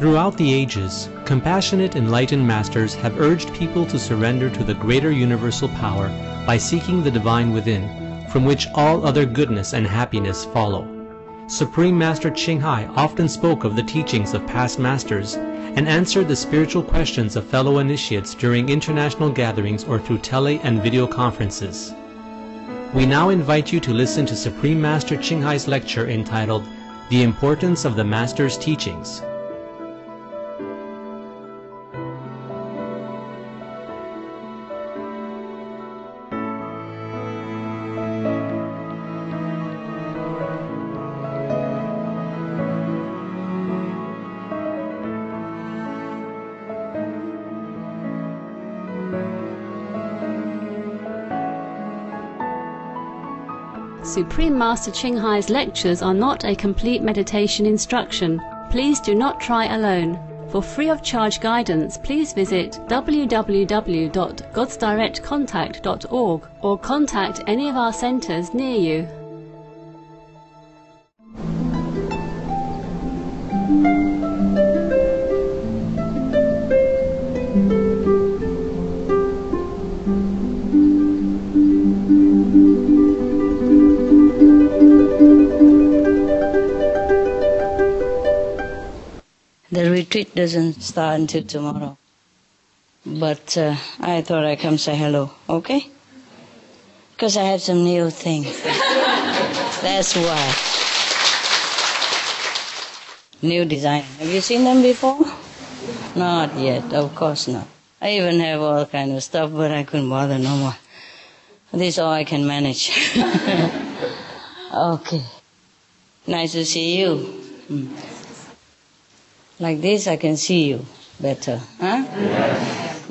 Throughout the ages, compassionate enlightened masters have urged people to surrender to the greater universal power by seeking the divine within, from which all other goodness and happiness follow. Supreme Master Ching Hai often spoke of the teachings of past masters and answered the spiritual questions of fellow initiates during international gatherings or through tele and video conferences. We now invite you to listen to Supreme Master Ching Hai's lecture entitled The Importance of the Master's Teachings. Supreme Master Ching Hai's lectures are not a complete meditation instruction. Please do not try alone. For free of charge guidance, please visit www.godsdirectcontact.org or contact any of our centers near you. Retreat doesn't start until tomorrow. But uh, I thought I'd come say hello, okay? Because I have some new things. That's why. New design. Have you seen them before? Not yet, of course not. I even have all kind of stuff, but I couldn't bother no more. This is all I can manage. okay. Nice to see you. Hmm. Like this, I can see you better, huh?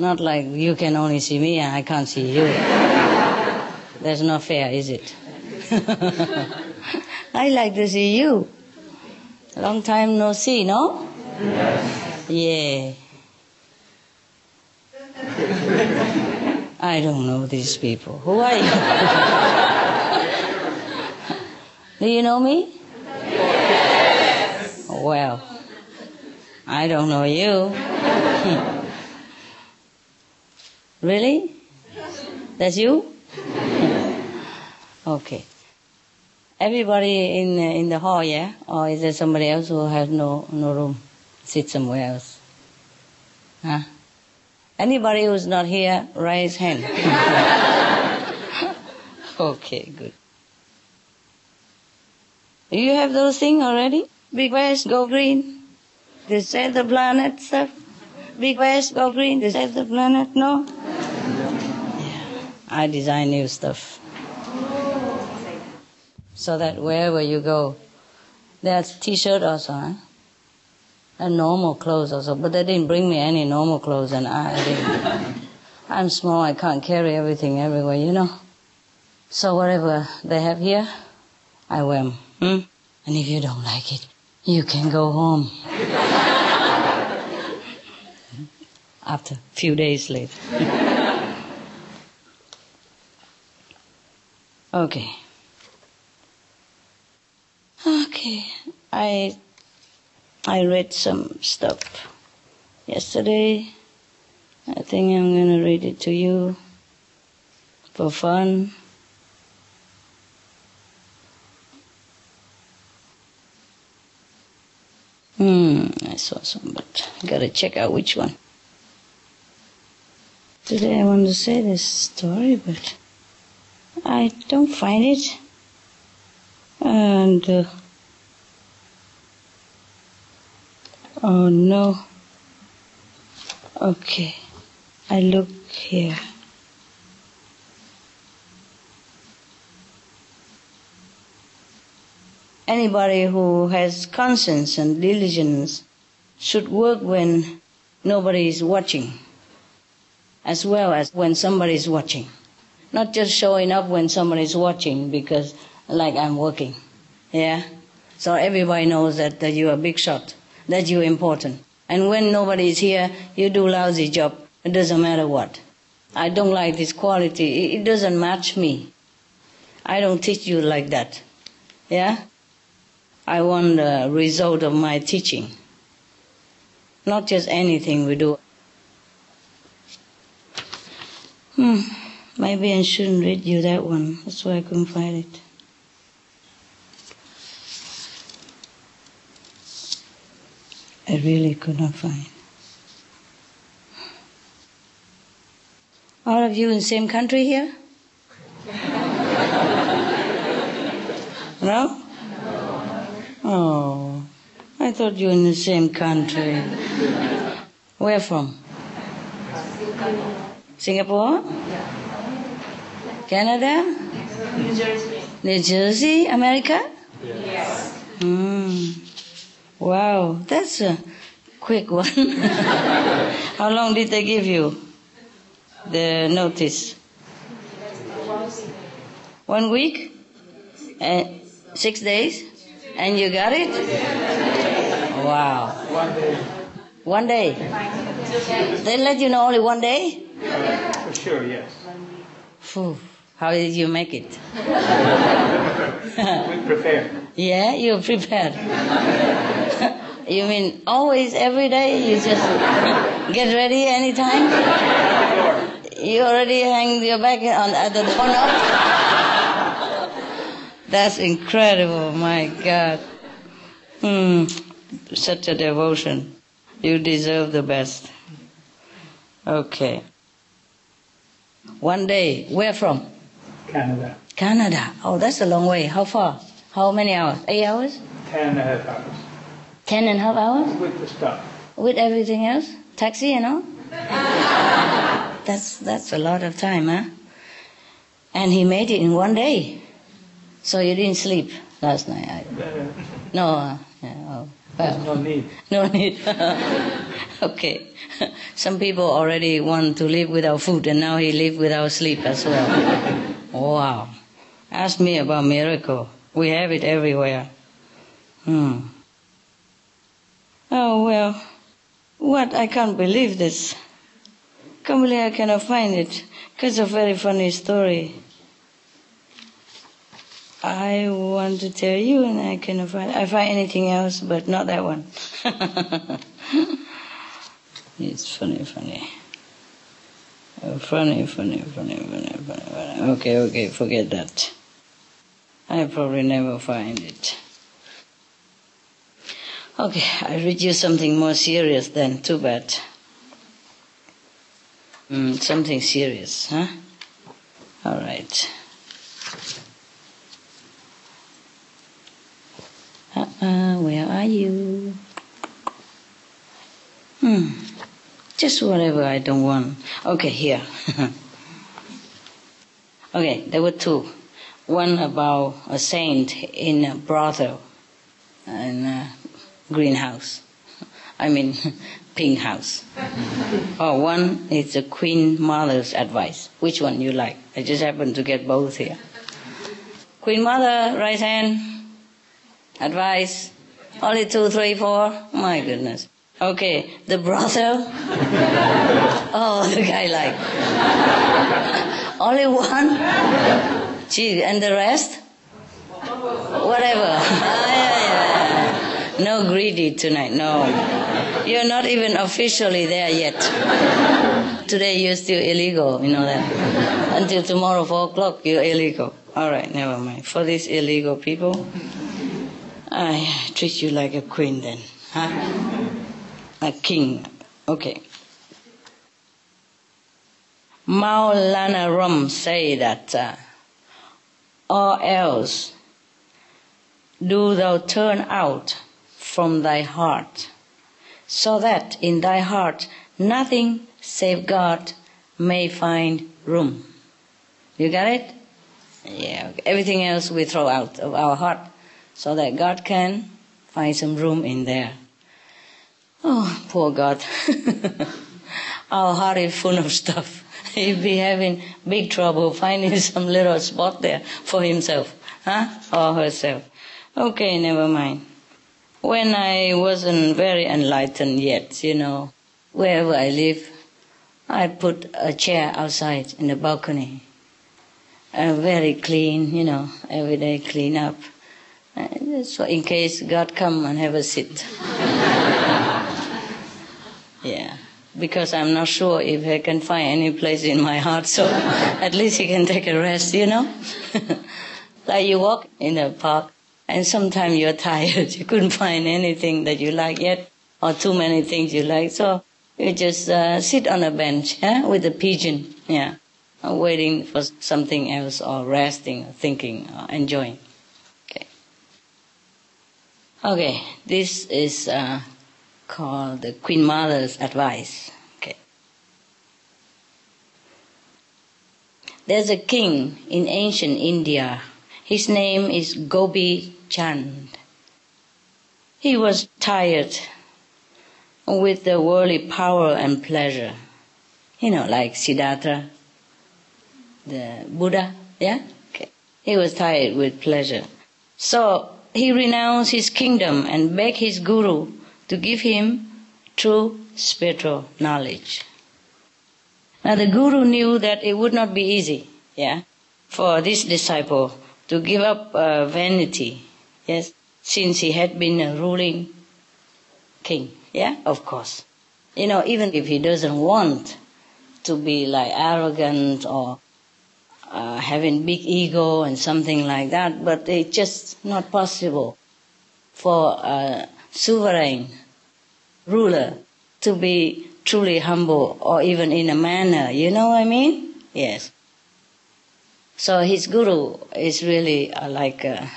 Not like you can only see me and I can't see you. That's not fair, is it? I like to see you. Long time no see, no? Yeah. I don't know these people. Who are you? Do you know me? Yes. Well, I don't know you. really? That's you? okay. Everybody in the, in the hall, yeah? Or is there somebody else who has no no room? Sit somewhere else. Huh? Anybody who's not here, raise hand. okay, good. You have those things already? Be Veg, go green. They save the planet stuff. Be Veg, go green. They save the planet, no? Yeah. I design new stuff. So that wherever you go, there's t-shirt also, huh? And normal clothes also, but they didn't bring me any normal clothes and I didn't. I'm small, I can't carry everything everywhere, you know? So whatever they have here, I wear 'em. Hmm? And if you don't like it, you can go home. After a few days later. okay. Okay. I I read some stuff yesterday. I think I'm gonna read it to you for fun. Hmm, I saw some, but gotta check out which one. Today I want to say this story, but I don't find it. And, uh, oh no. Okay, I look here. Anybody who has conscience and diligence should work when nobody is watching, as well as when somebody is watching. Not just showing up when somebody is watching because, like, I'm working. Yeah? So everybody knows that, that you're a big shot, that you're important. And when nobody is here, you do lousy job. It doesn't matter what. I don't like this quality. It, it doesn't match me. I don't teach you like that. Yeah? I want the result of my teaching. not just anything we do. Hmm, maybe I shouldn't read you that one. That's why I couldn't find it. I really could not find. All of you in the same country here? no? Oh, I thought you were in the same country. Where from? Singapore? Canada? New Jersey. New Jersey, America? Yes. Hmm. Wow, that's a quick one. How long did they give you the notice? One week? And six days? And you got it? Wow. One day, One day. They let you know only one day? Uh, for sure, yes. Phew. How did you make it? We prepare. Yeah, you're prepared. you mean always, every day? You just get ready anytime? You already hang your bag on at the doorknob? That's incredible, my God. Hmm, such a devotion. You deserve the best. Okay. One day, where from? Canada. Canada. Oh, that's a long way. How far? How many hours? Eight hours? Ten and a half hours. Ten and a half hours? With the stop. With everything else? Taxi, you know? that's that's a lot of time, huh? And he made it in one day. So you didn't sleep last night? I, Uh, no. Uh, yeah, oh, there's no need. no need. okay. Some people already want to live without food, and now he live without sleep as well. wow. Ask me about miracle. We have it everywhere. Hmm. Oh well. What? I can't believe this. Believe I cannot find it. It's a very funny story. I want to tell you, and I cannot find. I find anything else, but not that one. it's funny, funny. Oh, funny, funny, funny, funny, funny, funny. Okay, okay, forget that. I probably never find it. Okay, I read you something more serious then. Too bad. Mm, something serious, huh? All right. Uh-uh, where are you? Hmm. Just whatever I don't want. Okay, here. okay, there were two. One about a saint in a brothel in a greenhouse. I mean, pink house. or oh, one is the Queen Mother's advice. Which one you like? I just happen to get both here. Queen Mother, right hand. Advice. Only two, three, four. My goodness. Okay, the brothel. oh, the guy like. Only one. Gee, and the rest? Whatever. Ah, yeah, yeah. No greedy tonight. No. You're not even officially there yet. Today you're still illegal. You know that. Until tomorrow four o'clock you're illegal. All right, never mind. For these illegal people, I treat you like a queen then, huh? A king. Okay. Maulana Rum say that, uh, or else do thou turn out from thy heart, so that in thy heart nothing save God may find room. You got it? Yeah. Everything else we throw out of our heart, so that God can find some room in there. Oh, poor God. our heart is full of stuff. He'd be having big trouble finding some little spot there for himself, huh? Or herself. Okay, never mind. When I wasn't very enlightened yet, you know, wherever I live, I put a chair outside in the balcony. Uh, very clean, you know, every day clean up. Uh, so in case God come and have a sit. Yeah. Because I'm not sure if I can find any place in my heart, so at least you can take a rest, you know? like you walk in a park and sometimes you're tired, you couldn't find anything that you like yet, or too many things you like, so you just uh, sit on a bench yeah, with a pigeon, yeah, waiting for something else, or resting, or thinking, or enjoying. Okay. Okay, this is uh, called the Queen Mother's advice. Okay. There's a king in ancient India. His name is Gobi Chand. He was tired with the worldly power and pleasure. You know, like Siddhartha, the Buddha, yeah? Okay. He was tired with pleasure. So he renounced his kingdom and begged his guru to give him true spiritual knowledge. Now the guru knew that it would not be easy, yeah, for this disciple to give up uh, vanity, yes, since he had been a ruling king, yeah, of course. You know, even if he doesn't want to be like arrogant or uh, having big ego and something like that, but it's just not possible for a sovereign ruler to be truly humble or even in a manner. You know what I mean? Yes. So his guru is really uh, like a,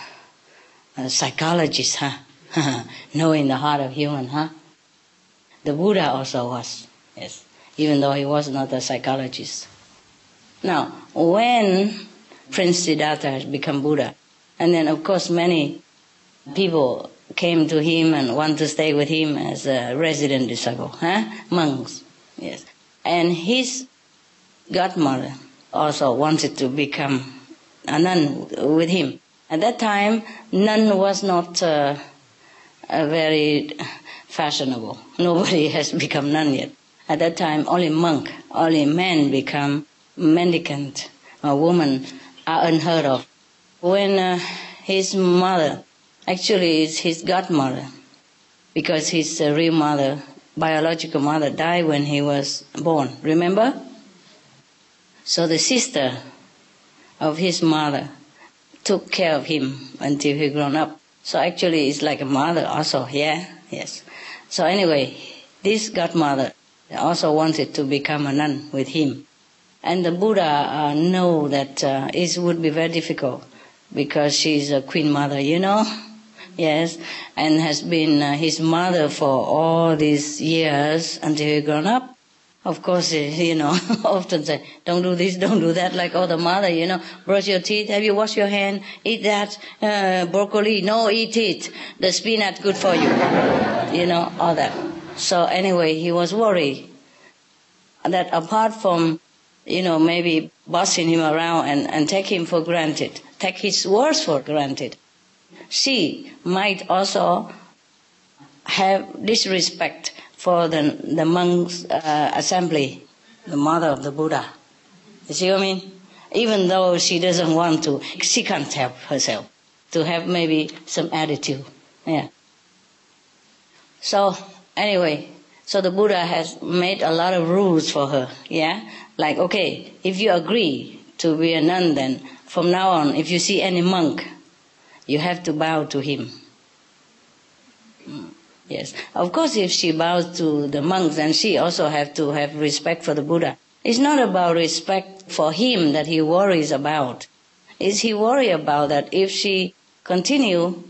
a psychologist, huh? Knowing the heart of human, huh? The Buddha also was, yes, even though he was not a psychologist. Now, when Prince Siddhartha has become Buddha, and then of course many people came to him and want to stay with him as a resident disciple, huh? Monks, yes. And his godmother also wanted to become a nun with him. At that time, nun was not uh, very fashionable. Nobody has become nun yet. At that time, only monk, only men become mendicant. A woman are unheard of. When uh, his mother actually is his godmother because his uh, real mother, biological mother, died when he was born. Remember? So the sister of his mother took care of him until he grown up. So actually, it's like a mother also. Yeah, yes. So anyway, this godmother also wanted to become a nun with him, and the Buddha uh, know that uh, it would be very difficult because she's a queen mother, you know yes, and has been uh, his mother for all these years until he grown up. Of course, you know, often say, don't do this, don't do that, like all the mother, you know, brush your teeth, have you washed your hand, eat that, uh, broccoli, no, eat it, the spinach good for you, you know, all that. So anyway, he was worried that apart from, you know, maybe bossing him around and, and take him for granted, take his words for granted, she might also have disrespect for the, the monks' uh, assembly, the mother of the Buddha. You see what I mean? Even though she doesn't want to, she can't help herself to have maybe some attitude. Yeah. So, anyway, so the Buddha has made a lot of rules for her. Yeah? Like, okay, if you agree to be a nun, then from now on, if you see any monk you have to bow to him. Yes. Of course, if she bows to the monks, then she also have to have respect for the Buddha. It's not about respect for him that he worries about. Is he worry about that if she continue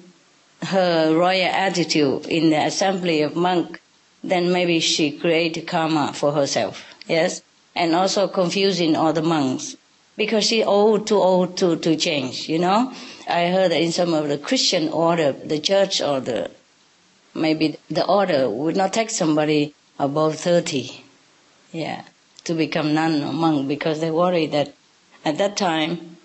her royal attitude in the assembly of monks, then maybe she create karma for herself. Yes? And also confusing all the monks. Because she old, too old to, to change, you know? I heard that in some of the Christian order, the church or the maybe the order would not take somebody above 30, yeah, to become nun or monk because they worry that at that time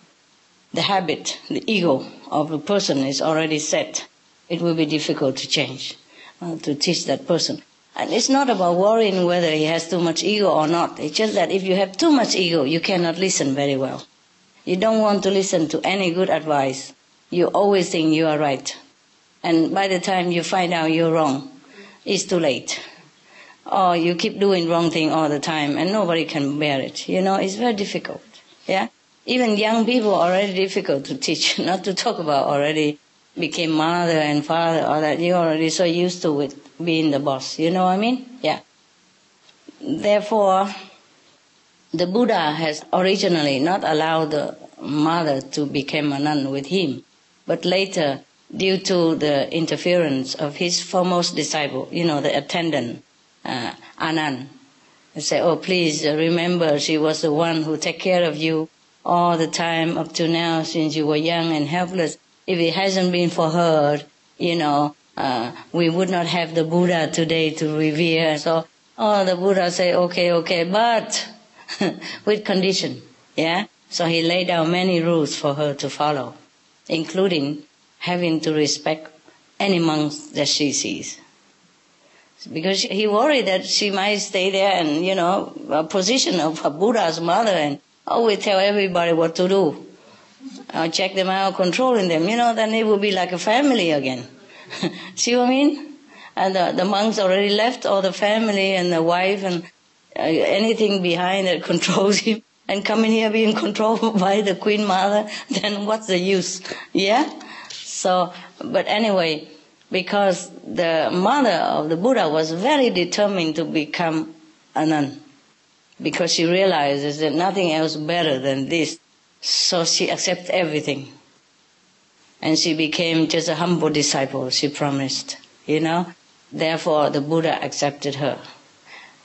the habit, the ego of the person is already set. It will be difficult to change, uh, to teach that person. And it's not about worrying whether he has too much ego or not. It's just that if you have too much ego, you cannot listen very well. You don't want to listen to any good advice. You always think you are right. And by the time you find out you're wrong, it's too late. or you keep doing wrong thing all the time and nobody can bear it. You know, it's very difficult. Yeah? Even young people are already difficult to teach, not to talk about already became mother and father, or that you're already so used to it being the boss. You know what I mean? Yeah. Therefore, the Buddha has originally not allowed the mother to become a nun with him, but later, due to the interference of his foremost disciple, you know, the attendant, uh, Anand, say, oh, please remember she was the one who take care of you all the time up to now since you were young and helpless. If it hasn't been for her, you know, uh, we would not have the Buddha today to revere. So, oh, the Buddha say, okay, okay, but with condition, yeah? So he laid down many rules for her to follow, including having to respect any monks that she sees. Because he worried that she might stay there and, you know, a position of a Buddha's mother and always tell everybody what to do. Or check them out, controlling them, you know, then it will be like a family again. See what I mean? And the, the monks already left all the family and the wife and uh, Uh, anything behind that controls him and coming here being controlled by the queen mother, then what's the use? Yeah? So, but anyway, because the mother of the Buddha was very determined to become a nun, because she realizes that nothing else better than this. So she accepts everything. And she became just a humble disciple, she promised, you know. Therefore, the Buddha accepted her.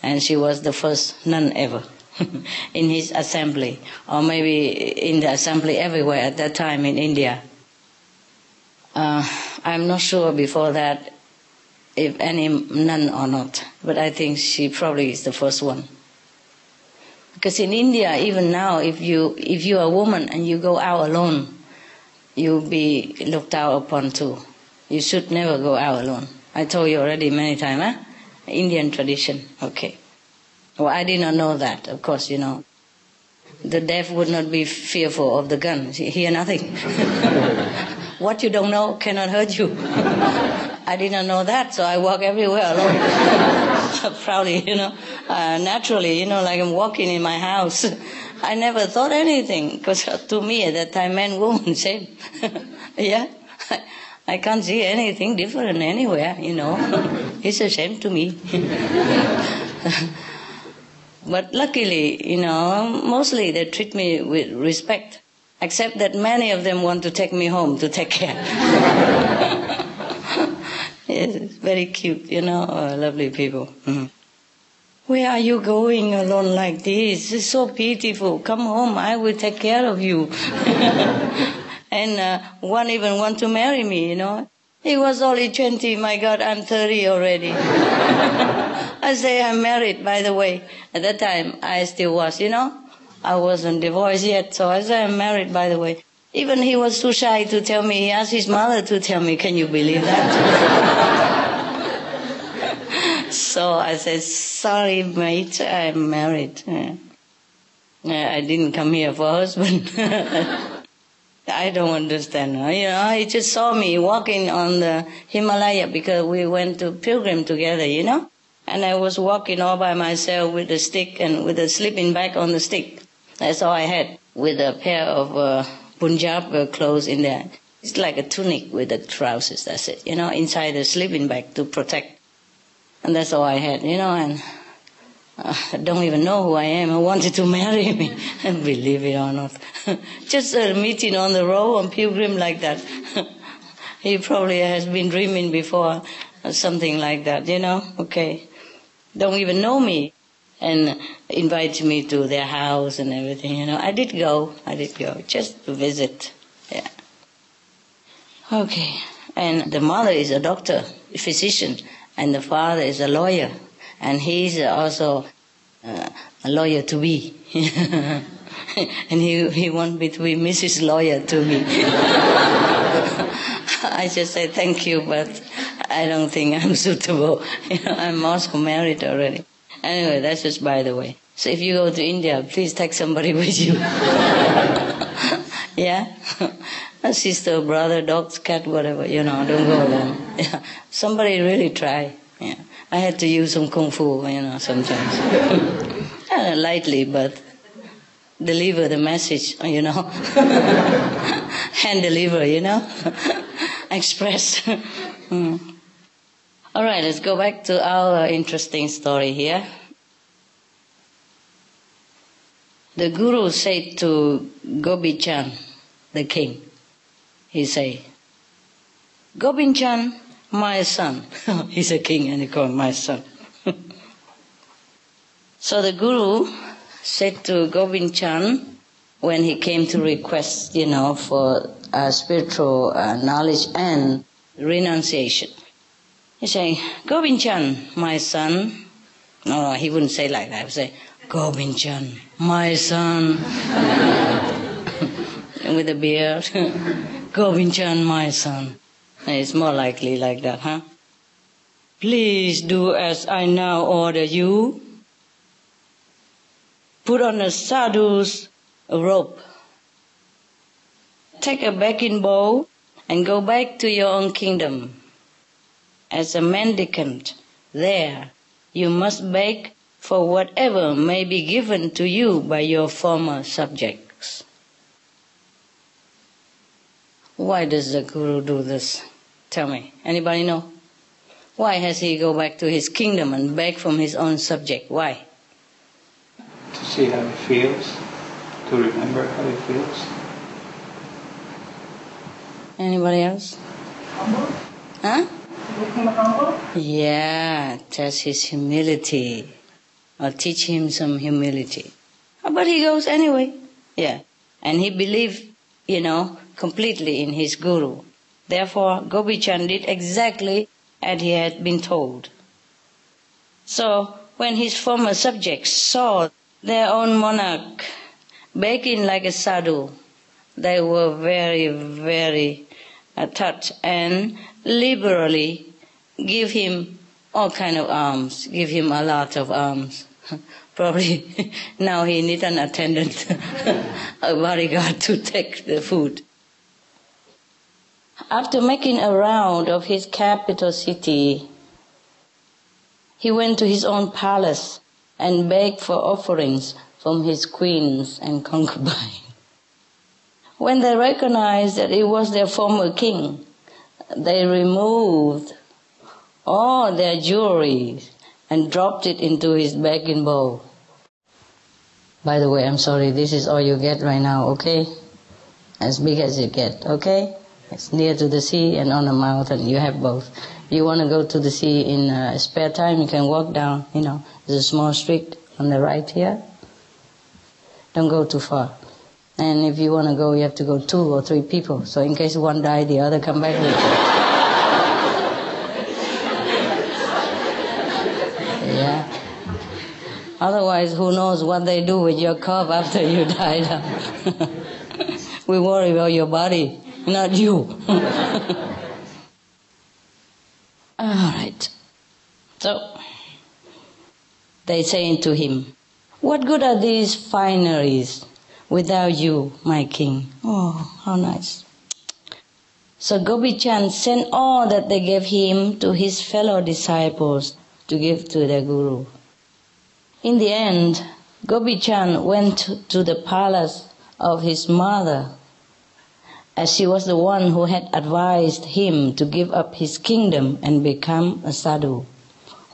And she was the first nun ever in his assembly, or maybe in the assembly everywhere at that time in India. Uh, I'm not sure before that if any nun or not, but I think she probably is the first one. Because in India, even now, if you if you are a woman and you go out alone, you'll be looked out upon too. You should never go out alone. I told you already many times, huh? Indian tradition. Okay. Well, I did not know that. Of course, you know. The deaf would not be fearful of the gun. Hear nothing. what you don't know cannot hurt you. I did not know that, so I walk everywhere alone. Proudly, you know. Uh, naturally, you know, like I'm walking in my house. I never thought anything, because to me at that time, man, woman, same. yeah? I can't see anything different anywhere, you know. it's a shame to me. but luckily, you know, mostly they treat me with respect, except that many of them want to take me home to take care. it's very cute, you know, uh, lovely people. Mm. Where are you going alone like this? It's so beautiful. Come home, I will take care of you. And uh, one even want to marry me, you know. He was only 20, my God, I'm 30 already. I say I'm married, by the way. At that time, I still was, you know. I wasn't divorced yet, so I say I'm married, by the way. Even he was too shy to tell me. He asked his mother to tell me. Can you believe that? so I said, sorry, mate, I'm married. I didn't come here for husband. I don't understand. You know, he just saw me walking on the Himalaya because we went to pilgrim together, you know. And I was walking all by myself with a stick and with a sleeping bag on the stick. That's all I had, with a pair of uh, Punjab clothes in there. It's like a tunic with the trousers, that's it, you know, inside the sleeping bag to protect. And that's all I had, you know, and uh, I don't even know who I am. I wanted to marry me, believe it or not. Just a meeting on the road on pilgrim like that. he probably has been dreaming before, uh, something like that, you know, okay don't even know me and invite me to their house and everything, you know. I did go, I did go, just to visit, yeah. Okay, and the mother is a doctor, a physician, and the father is a lawyer, and he's also uh, a lawyer to be. and he, he want me to be Mrs. Lawyer to me. I just say thank you, but I don't think I'm suitable. You know, I'm also married already. Anyway, that's just by the way. So if you go to India, please take somebody with you. yeah? A sister, brother, dog, cat, whatever, you know, don't go alone. Yeah. Somebody really try. Yeah. I had to use some kung fu, you know, sometimes. uh, lightly, but deliver the message, you know. Hand deliver, you know. Express. mm. All right, let's go back to our interesting story here. The guru said to Gobi Chan, the king, he said, Gobind Chan, my son. He's a king and he called my son. so the guru said to Gobind Chan when he came to request, you know, for uh, spiritual uh, knowledge and renunciation. He say, Gobind Chan, my son. No, no, he wouldn't say like that. He would say, Gobind Chan, my son. With a beard. Gobind Chan, my son. It's more likely like that, huh? Please do as I now order you. Put on a sadhu's robe. Take a begging bowl and go back to your own kingdom. As a mendicant, there you must beg for whatever may be given to you by your former subjects. Why does the Guru do this? Tell me. Anybody know? Why has he go back to his kingdom and beg from his own subject? Why? To see how he feels, to remember how he feels. Anybody else? Humble? Huh? Make him humble? Yeah, test his humility. Or teach him some humility. Ah, but he goes anyway. Yeah. And he believed, you know, completely in his guru. Therefore, Gobi Chan did exactly as he had been told. So, when his former subjects saw their own monarch begging like a sadhu, they were very, very uh, touched and liberally give him all kind of alms, give him a lot of alms. Probably now he needs an attendant, a bodyguard to take the food. After making a round of his capital city, he went to his own palace and begged for offerings from his queens and concubines. When they recognized that it was their former king, they removed all their jewelry and dropped it into his begging bowl. By the way, I'm sorry, this is all you get right now, okay? As big as you get, okay? It's near to the sea and on a mountain. You have both. You want to go to the sea in uh, spare time, you can walk down, you know, there's a small street on the right here. Don't go too far. And if you want to go, you have to go two or three people. So in case one die, the other come back with you. yeah. Otherwise, who knows what they do with your cup after you die we worry about your body, not you. All right. So, they saying to him, What good are these fineries without you, my king? Oh, how nice. So Gobi Chan sent all that they gave him to his fellow disciples to give to their guru. In the end, Gobi Chan went to the palace of his mother, as she was the one who had advised him to give up his kingdom and become a sadhu.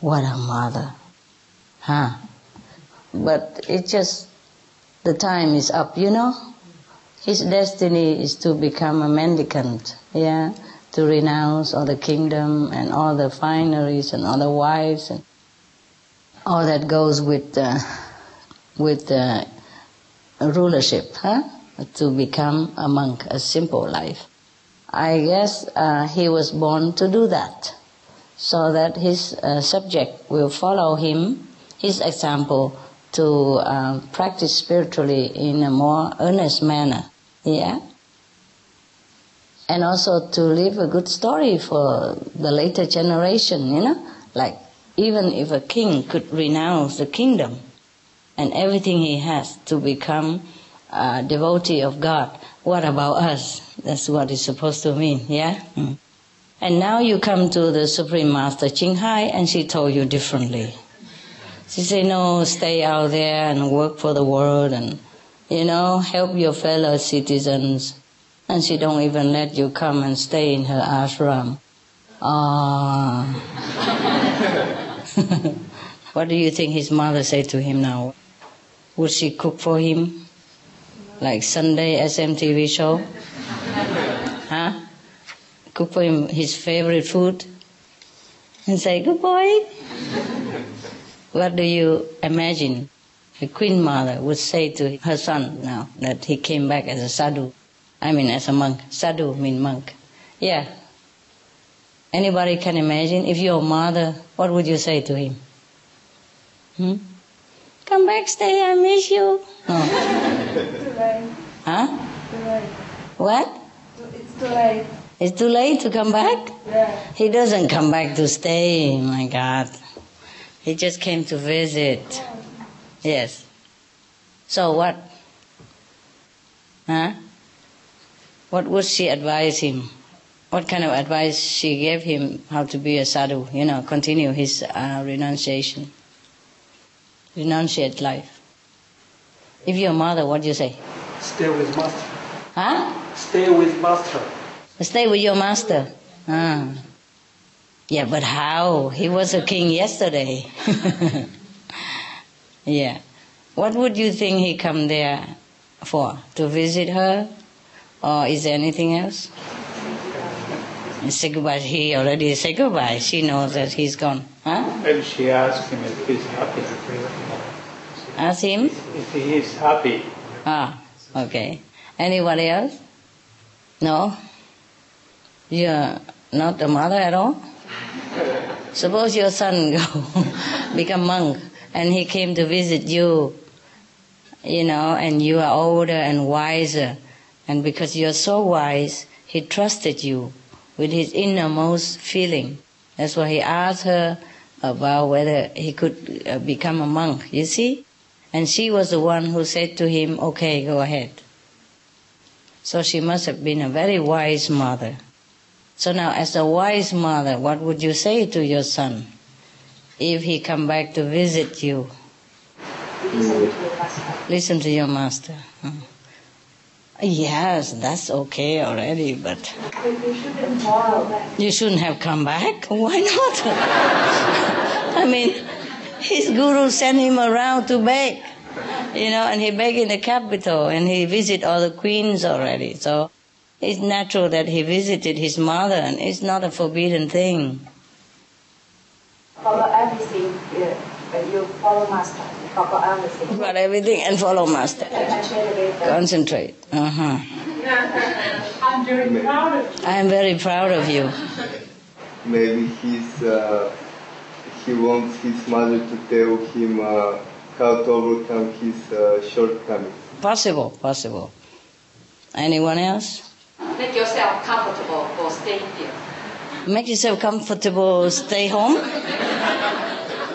What a mother! Huh? But it's just the time is up, you know? His destiny is to become a mendicant, yeah? To renounce all the kingdom and all the fineries and all the wives and all that goes with uh, with uh, rulership, huh? To become a monk, a simple life. I guess uh, he was born to do that, so that his uh, subject will follow him, his example, to uh, practice spiritually in a more earnest manner. Yeah? And also to leave a good story for the later generation, you know? Like, even if a king could renounce the kingdom and everything he has to become a devotee of God, what about us? That's what it's supposed to mean, yeah? Mm. And now you come to the Supreme Master Ching Hai and she told you differently. She said, no, stay out there and work for the world and, you know, help your fellow citizens. And she don't even let you come and stay in her ashram. Ah. what do you think his mother said to him now? Would she cook for him? Like Sunday SMTV show? Huh? Cook for him his favorite food? And say, good boy. What do you imagine a queen mother would say to her son now that he came back as a sadhu? I mean, as a monk. Sadhu mean monk. Yeah. Anybody can imagine if you're mother, what would you say to him? Hmm? Come back, stay, I miss you. Too late. Huh? Too late. What? It's too late. It's too late to come back? Yeah. He doesn't come back to stay, my God. He just came to visit. Yes. So what? Huh? What would she advise him? What kind of advice she gave him how to be a sadhu, you know, continue his uh, renunciation? Renunciate life. If you're a mother, what do you say? Stay with master. Huh? Stay with master. Stay with your master. Ah. Yeah, but how? He was a king yesterday. yeah. What would you think he come there for? To visit her? Or is there anything else? Say goodbye. He already said goodbye. She knows that he's gone. Huh? And she asked him if he's happy. Ask him? If he is happy. Ah, okay. Anybody else? No? You're not a mother at all? Suppose your son go become monk and he came to visit you, you know, and you are older and wiser, and because you're so wise, he trusted you with his innermost feeling. That's why he asked her about whether he could uh, become a monk, you see? And she was the one who said to him, okay, go ahead. So she must have been a very wise mother. So now, as a wise mother, what would you say to your son if he come back to visit you? Listen to your master. Hmm. Yes, that's okay already, but you shouldn't you shouldn't have come back. Why not? I mean, his guru sent him around to beg, you know, and he begged in the capital, and he visited all the queens already. So it's natural that he visited his mother, and it's not a forbidden thing. Follow everything. Yeah. But you follow master. Follow everything. But everything and follow master. Concentrate. Concentrate. Uh-huh. I'm very proud of I am very proud of you. maybe he's uh, he wants his mother to tell him uh, how to overcome his uh, shortcomings. Possible, possible. Anyone else? Make yourself comfortable for staying here. Make yourself comfortable, stay home.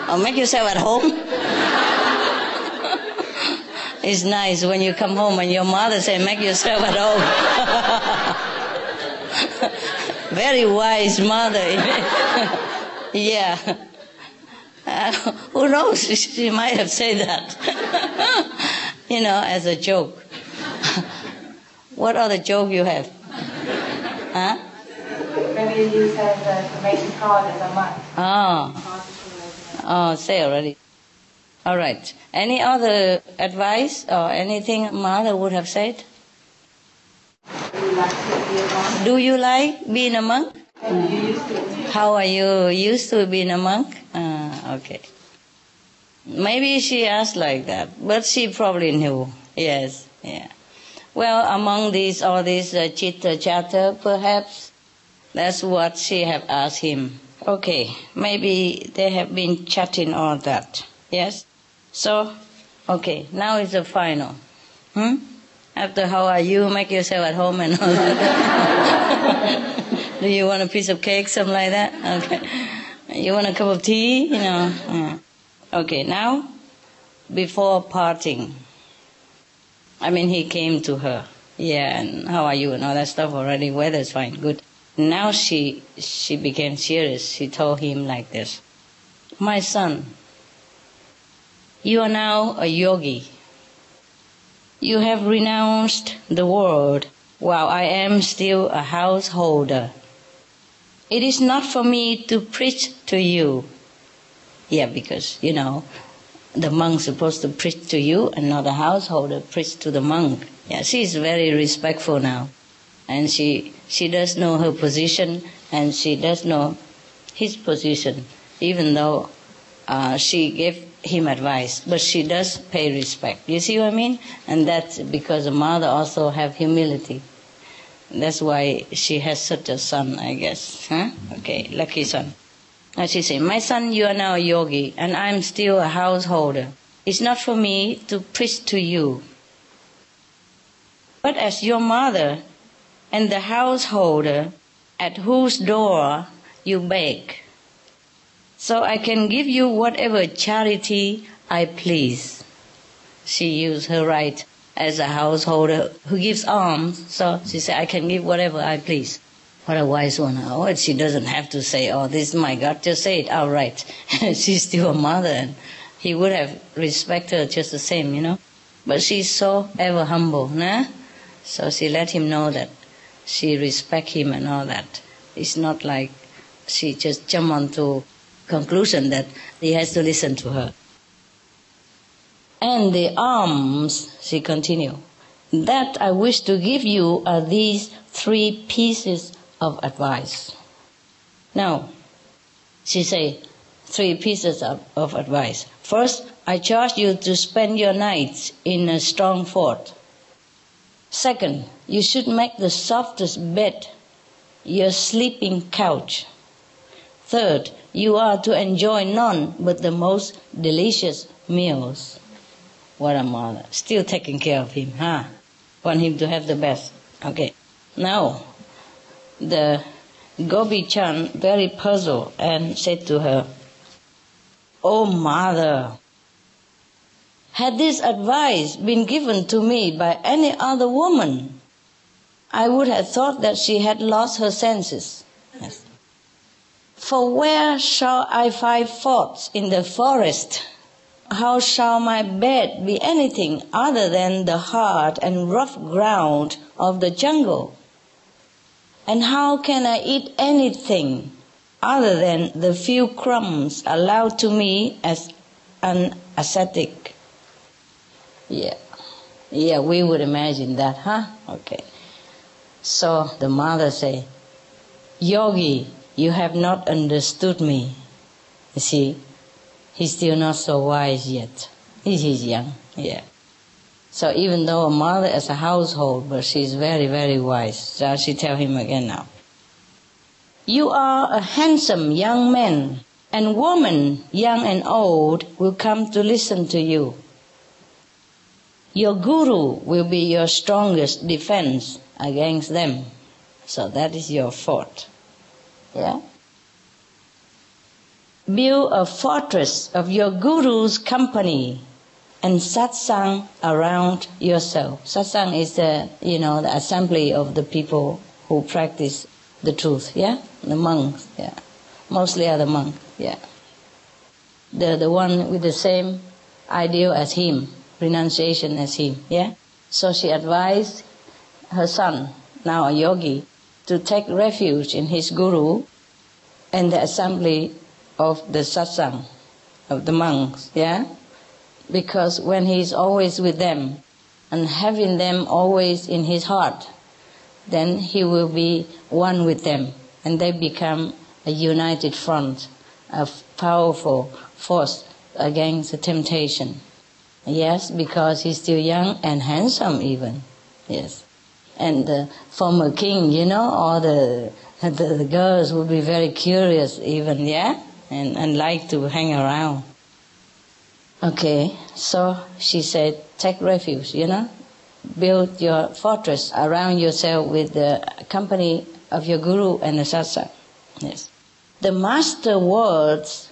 Or make yourself at home. it's nice when you come home and your mother say, make yourself at home. Very wise mother. yeah. Uh, who knows? She might have said that. you know, as a joke. what other joke you have? Huh? Maybe you said to make it hard as a monk. Oh. Oh, say already. All right. Any other advice or anything mother would have said? You like to be a monk? Do you like being a monk? You. How are you used to being a monk? Ah, okay. Maybe she asked like that, but she probably knew. Yes, yeah. Well, among these, all these uh, chitta chatter, perhaps that's what she have asked him. Okay, maybe they have been chatting all that. Yes? So, okay, now is the final. Hmm? After how are you, make yourself at home and all that. Do you want a piece of cake, something like that? Okay. You want a cup of tea? You know. yeah. Okay, now, before parting, I mean, he came to her. Yeah, and how are you and all that stuff already. Weather's fine, good. Now she, she became serious. She told him like this My son, you are now a yogi. You have renounced the world while I am still a householder. It is not for me to preach to you. Yeah, because, you know, the monk's supposed to preach to you and not the householder preach to the monk. Yeah, she is very respectful now. And she, she does know her position and she does know his position, even though uh, she gave him advice, but she does pay respect. You see what I mean? And that's because the mother also have humility. That's why she has such a son, I guess. Huh? Okay, lucky son. And she said, My son, you are now a yogi, and I'm still a householder. It's not for me to preach to you. But as your mother and the householder at whose door you beg, so I can give you whatever charity I please. She used her right as a householder who gives alms, so she said, I can give whatever I please. What a wise one. Oh, she doesn't have to say, oh, this is my God, just say it outright. she's still a mother, and he would have respected her just the same, you know. But she's so ever humble, nah? So she let him know that she respect him and all that. It's not like she just jump onto conclusion that he has to listen to her. And the alms, she continued, that I wish to give you are these three pieces of advice. Now, she said, three pieces of, of advice. First, I charge you to spend your nights in a strong fort. Second, you should make the softest bed your sleeping couch. Third, you are to enjoy none but the most delicious meals. What a mother. Still taking care of him, huh? Want him to have the best. Okay. Now, the Gopichand very puzzled and said to her, Oh mother, had this advice been given to me by any other woman, I would have thought that she had lost her senses. Yes. For where shall I find forts in the forest? How shall my bed be anything other than the hard and rough ground of the jungle? And how can I eat anything other than the few crumbs allowed to me as an ascetic? Yeah. Yeah, we would imagine that, huh? Okay. So the mother say, Yogi, you have not understood me. You see, he's still not so wise yet. He's young, yeah. So even though a mother is a household, but she's very, very wise. So she tell him again now. You are a handsome young man, and women, young and old, will come to listen to you. Your guru will be your strongest defense against them. So that is your fort. Yeah? Build a fortress of your guru's company and satsang around yourself. Satsang is the, you know, the assembly of the people who practice the truth, yeah? The monks, yeah. Mostly are the monks, yeah. The, the one with the same ideal as him, renunciation as him, yeah? So she advised her son, now a yogi, to take refuge in his guru and the assembly of the satsang, of the monks, yeah? because when he is always with them and having them always in his heart, then he will be one with them and they become a united front, a powerful force against the temptation. Yes, because he's still young and handsome even. Yes. And the former king, you know, all the, the, the girls would be very curious even, yeah? And, and like to hang around. Okay, so she said, take refuge, you know, build your fortress around yourself with the company of your guru and the satsang. Yes. The master words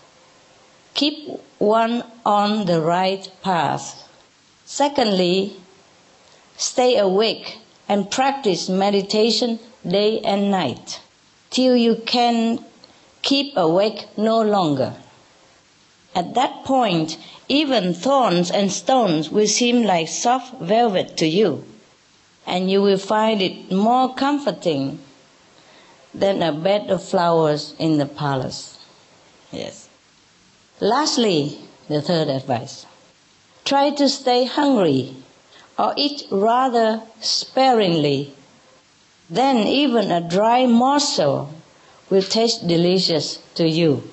keep one on the right path. Secondly, stay awake and practice meditation day and night. till you can keep awake no longer. At that point, even thorns and stones will seem like soft velvet to you, and you will find it more comforting than a bed of flowers in the palace. Yes. Lastly, the third advice. Try to stay hungry or eat rather sparingly. Then even a dry morsel will taste delicious to you.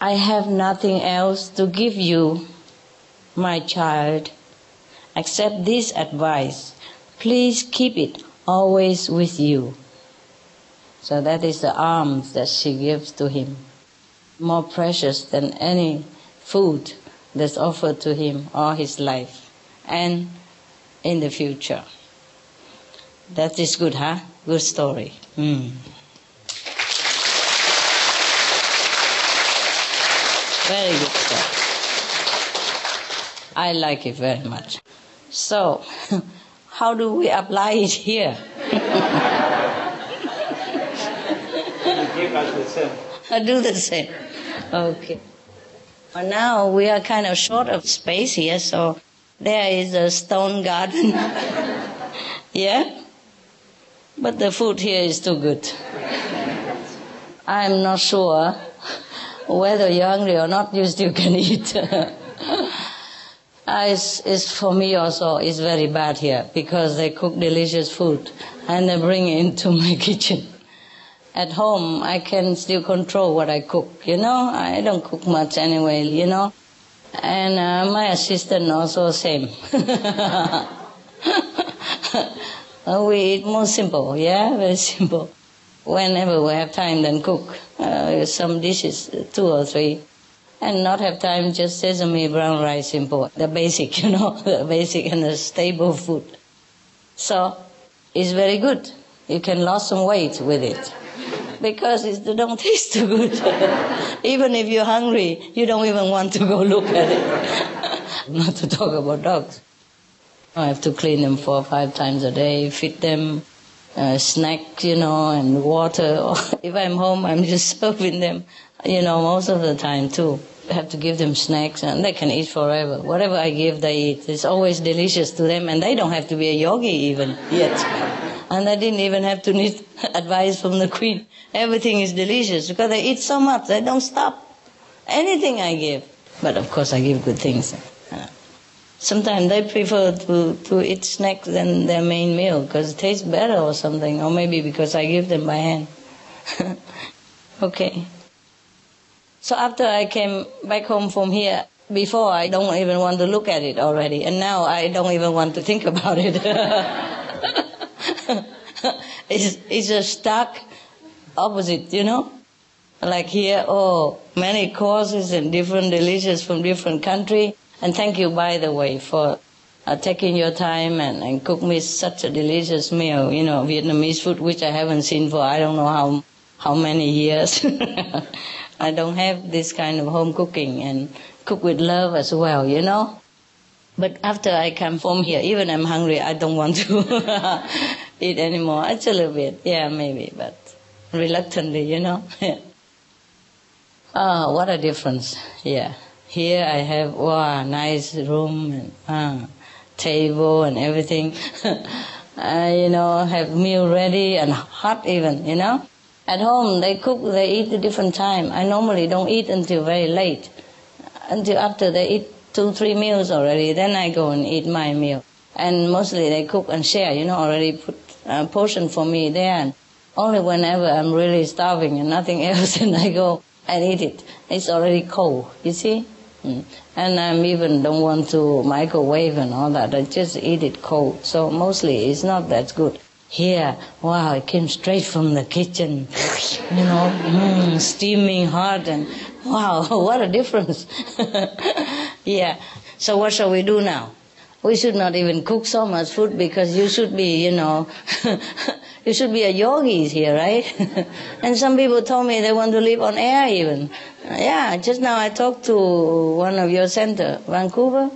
I have nothing else to give you, my child, except this advice. Please keep it always with you. So that is the alms that she gives to him, more precious than any food that's offered to him all his life and in the future. That is good, huh? Good story. Mm. Very good story. I like it very much. So, how do we apply it here? I do the same. Okay. Well, now we are kind of short of space here, so there is a stone garden. yeah? But the food here is too good. I'm not sure whether you're hungry or not, you still can eat. it's, it's for me also, it's very bad here because they cook delicious food and they bring it into my kitchen. At home, I can still control what I cook, you know? I don't cook much anyway, you know? And uh, my assistant also same. we eat more simple, yeah, very simple. Whenever we have time, then cook uh, some dishes, two or three, and not have time, just sesame, brown rice, simple, the basic, you know, the basic and the stable food. So it's very good. You can lose some weight with it because it don't taste too good. even if you're hungry, you don't even want to go look at it. Not to talk about dogs. I have to clean them four or five times a day, feed them uh, snack, you know, and water. if I'm home, I'm just serving them, you know, most of the time too. I have to give them snacks and they can eat forever. Whatever I give, they eat. It's always delicious to them and they don't have to be a yogi even yet. and I didn't even have to need advice from the queen. Everything is delicious because they eat so much, they don't stop. Anything I give. But of course I give good things. Sometimes they prefer to, to eat snacks than their main meal because it tastes better or something, or maybe because I give them by hand. okay. So after I came back home from here, before I don't even want to look at it already, and now I don't even want to think about it. it's, it's a stark opposite, you know? Like here, oh, many courses and different delicious from different country and thank you, by the way, for uh, taking your time and, and cook me such a delicious meal, you know, Vietnamese food, which I haven't seen for I don't know how, how many years. I don't have this kind of home cooking and cook with love as well, you know. But after I come from here, even I'm hungry, I don't want to eat anymore. It's a little bit, yeah, maybe, but reluctantly, you know. oh, what a difference, yeah. Here I have wow, nice room and uh, table and everything. I, you know, have meal ready and hot even, you know. At home they cook, they eat a different time. I normally don't eat until very late, until after they eat two, three meals already. Then I go and eat my meal. And mostly they cook and share, you know, already put a portion for me there. Only whenever I'm really starving and nothing else, and I go and eat it. It's already cold, you see. Mm. And I even don't want to microwave and all that. I just eat it cold. So mostly it's not that good. Here, wow, it came straight from the kitchen, you know, mm, steaming hot and wow, what a difference. yeah. So what shall we do now? We should not even cook so much food because you should be, you know, you should be a yogi here, right? and some people told me they want to live on air even. Yeah, just now I talked to one of your center, Vancouver.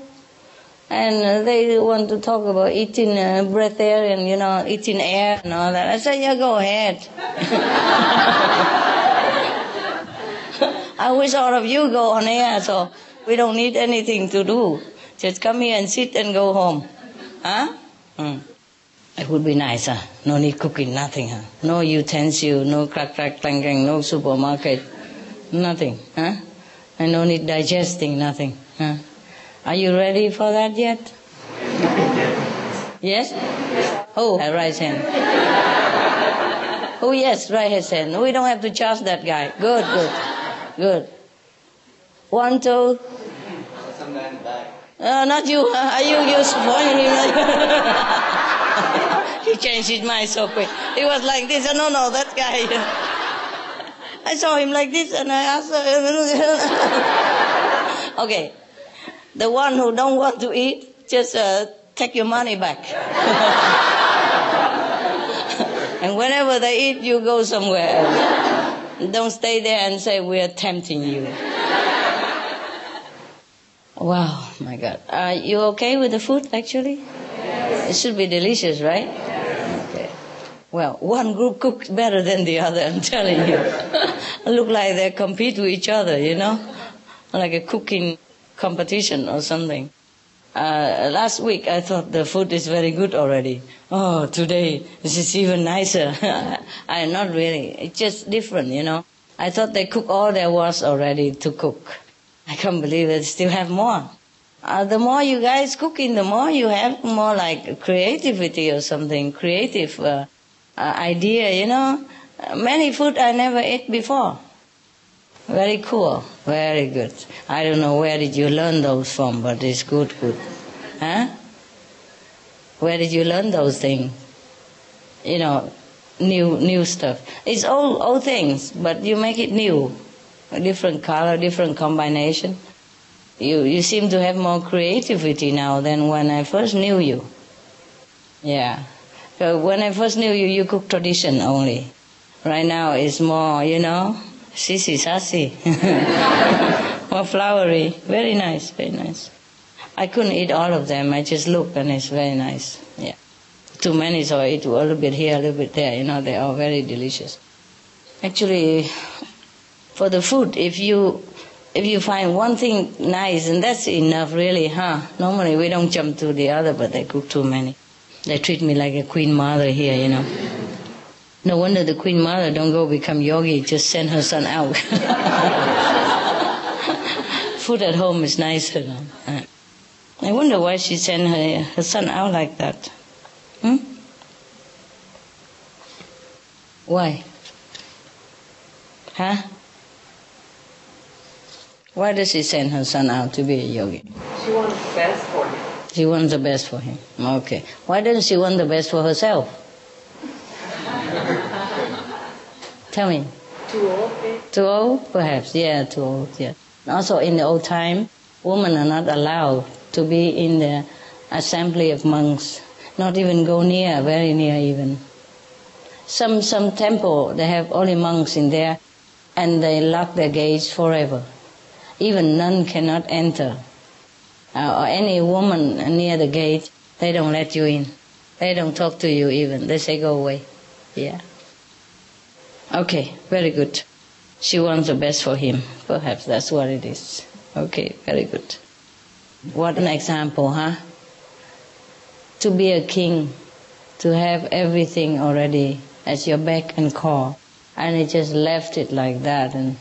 And they want to talk about eating uh, breath air and, you know, eating air and all that. I said, yeah, go ahead. I wish all of you go on air, so we don't need anything to do. Just come here and sit and go home. Huh? Mm. It would be nicer. No need cooking, nothing. Huh? No utensil, no crack, crack, clang, clang, no supermarket, nothing. Huh? And no need digesting, nothing. Huh? Are you ready for that yet? Yes? Oh, right hand. Oh, yes, right hand. We don't have to charge that guy. Good, good, good. One, two. Uh, not you. huh? Are you? You spoiling him. he changed his mind so quick. He was like this. and No, no, that guy. I saw him like this, and I asked. him. okay, the one who don't want to eat, just uh, take your money back. and whenever they eat, you go somewhere. Don't stay there and say we are tempting you. Wow, my God. Are you okay with the food, actually? Yes. It should be delicious, right? Well, one group cooks better than the other, I'm telling you. Look like they compete with each other, you know? Like a cooking competition or something. Uh, last week I thought the food is very good already. Oh, today this is even nicer. I not really. It's just different, you know. I thought they cook all there was already to cook. I can't believe they Still have more. Uh, the more you guys cooking, the more you have more like creativity or something, creative uh, uh, idea. You know, many food I never ate before. Very cool, very good. I don't know where did you learn those from, but it's good, good. Huh? Where did you learn those things? You know, new new stuff. It's old old things, but you make it new. A different color, different combination. You you seem to have more creativity now than when I first knew you. Yeah. So when I first knew you, you cook tradition only. Right now it's more, you know, sissy sassy. more flowery. Very nice, very nice. I couldn't eat all of them. I just look and it's very nice. Yeah. Too many, so I eat a little bit here, a little bit there. You know, they are very delicious. Actually, for the food, if you if you find one thing nice and that's enough, really, huh? Normally we don't jump to the other, but they cook too many. They treat me like a queen mother here, you know. No wonder the queen mother don't go become yogi, just send her son out. Food at home is nicer. No? Uh, I wonder why she sent her, her son out like that. Hmm? Why? Huh? Why does she send her son out to be a yogi? She wants the best for him. She wants the best for him. Okay. Why doesn't she want the best for herself? Tell me. Too old, maybe? Too old? Perhaps. Yeah, too old. Yeah. Also, in the old time, women are not allowed to be in the assembly of monks. Not even go near, very near even. Some some temple they have only monks in there, and they lock their gates forever. Even nun cannot enter. Uh, or any woman near the gate, they don't let you in. They don't talk to you even. They say go away. Yeah. Okay, very good. She wants the best for him. Perhaps that's what it is. Okay, very good. What an example, huh? To be a king, to have everything already at your beck and call, and he just left it like that and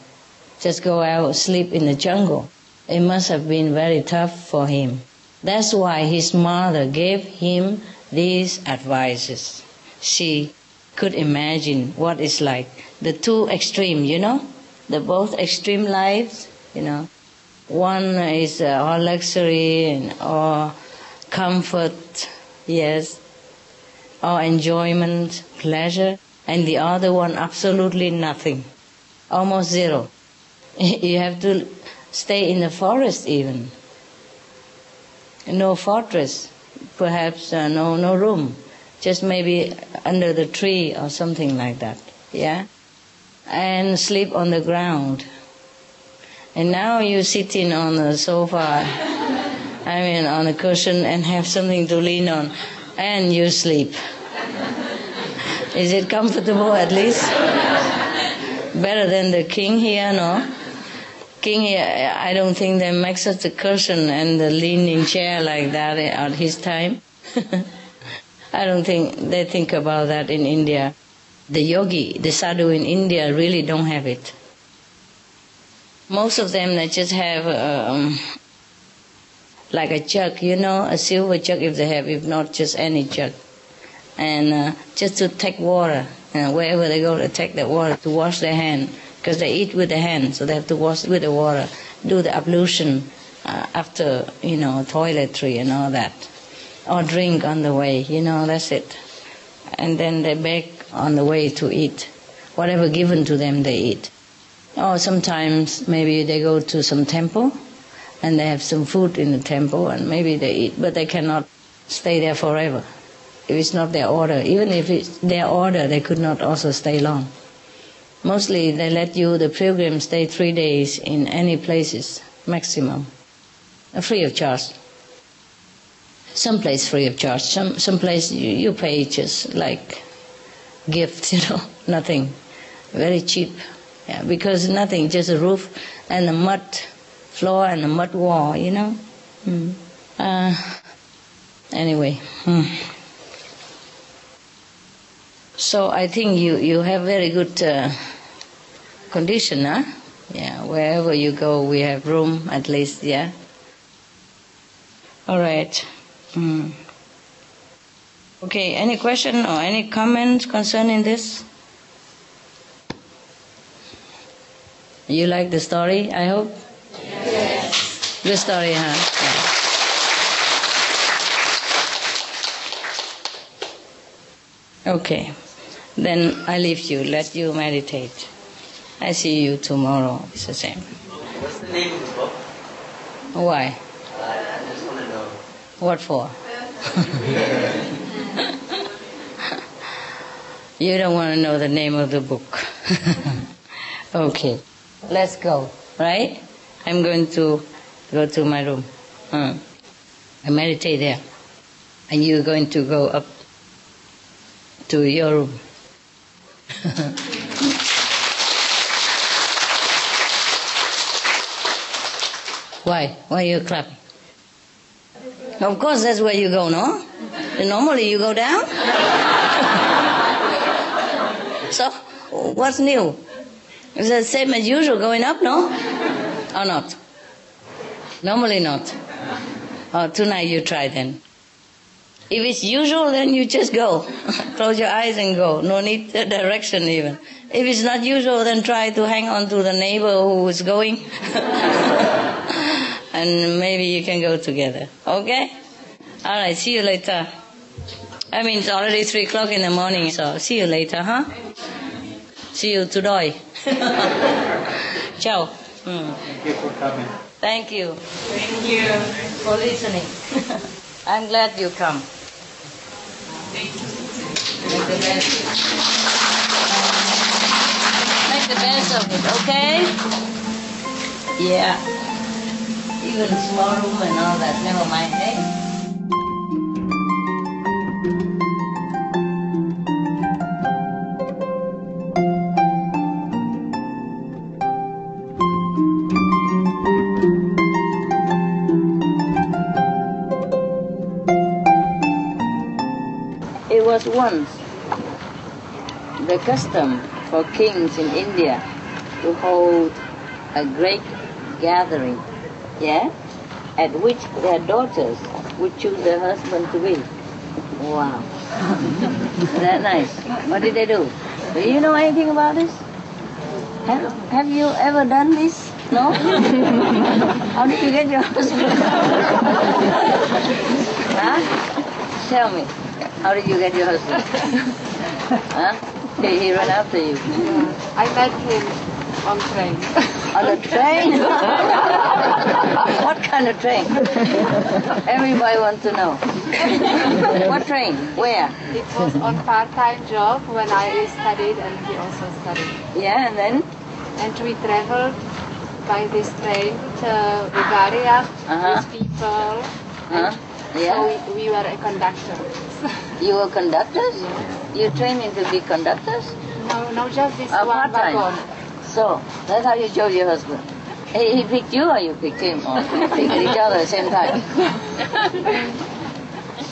just go out sleep in the jungle. It must have been very tough for him. That's why his mother gave him these advices. She could imagine what it's like. The two extreme, you know, the both extreme lives, you know. One is uh, all luxury and all comfort, yes, all enjoyment, pleasure, and the other one absolutely nothing, almost zero. you have to stay in the forest even. No fortress, perhaps uh, no no room, just maybe under the tree or something like that. Yeah, and sleep on the ground. And now you're sitting on the sofa I mean, on a cushion and have something to lean on, and you sleep. Is it comfortable at least? Better than the king here, no? King I don't think they make such a cushion and the leaning chair like that at his time. I don't think they think about that in India. The yogi, the sadhu in India really don't have it. Most of them, they just have um, like a jug, you know, a silver jug if they have, if not just any jug. And uh, just to take water, uh, wherever they go, they take the water to wash their hand, because they eat with the hand, so they have to wash with the water, do the ablution uh, after, you know, toiletry and all that. Or drink on the way, you know, that's it. And then they beg on the way to eat. Whatever given to them, they eat. Or sometimes maybe they go to some temple and they have some food in the temple and maybe they eat, but they cannot stay there forever. If it's not their order, even if it's their order, they could not also stay long. Mostly they let you, the pilgrim, stay three days in any places, maximum, uh, free of charge. Some place free of charge, some, some place you, you pay just like gift, you know, nothing, very cheap. Yeah, because nothing, just a roof and a mud floor and a mud wall, you know. Mm. Uh, anyway. Mm. So I think you, you have very good uh, condition, huh? Yeah, wherever you go, we have room at least, yeah. All right. Mm. Okay, any question or any comments concerning this? You like the story, I hope? Yes. Good story, huh? Yeah. Okay. Then I leave you, let you meditate. I see you tomorrow. It's the same. What's the name of the book? Why? I just want to know. What for? you don't want to know the name of the book. okay. Let's go, right? I'm going to go to my room. Uh, I meditate there. And you're going to go up to your room. Why? Why you clapping? Of course, that's where you go, no? Normally you go down. so, what's new? Is it the same as usual going up, no? Or not? Normally not. Oh, tonight you try then. If it's usual, then you just go. Close your eyes and go. No need direction even. If it's not usual, then try to hang on to the neighbor who is going. and maybe you can go together. Okay? Alright, see you later. I mean, it's already 3 o'clock in the morning, so see you later, huh? See you today. Ciao. Mm. Thank you for coming. Thank you Thank you. for listening. I'm glad you come. Make the best. Of it, okay? Yeah. Even small room and all that, never mind, eh? Once the custom for kings in India to hold a great gathering, yeah, at which their daughters would choose their husband to be. Wow. That nice? What did they do? Do you know anything about this? Have, have you ever done this? No? How did you get your husband? huh? Tell me. How did you get your husband? huh? He, he ran after you. I met him on train. On a train? what kind of train? Everybody wants to know. what train? Where? It was on part-time job when I studied and he also studied. Yeah, and then? And we traveled by this train to Bulgaria Uh-huh. with people. Huh? Yeah. So we, we were a conductor. You were conductors? You training to be conductors? no, no, just this Uh, one wagon. So, that's how you chose your husband. He, he picked you or you picked him? Or you picked each other at the same time?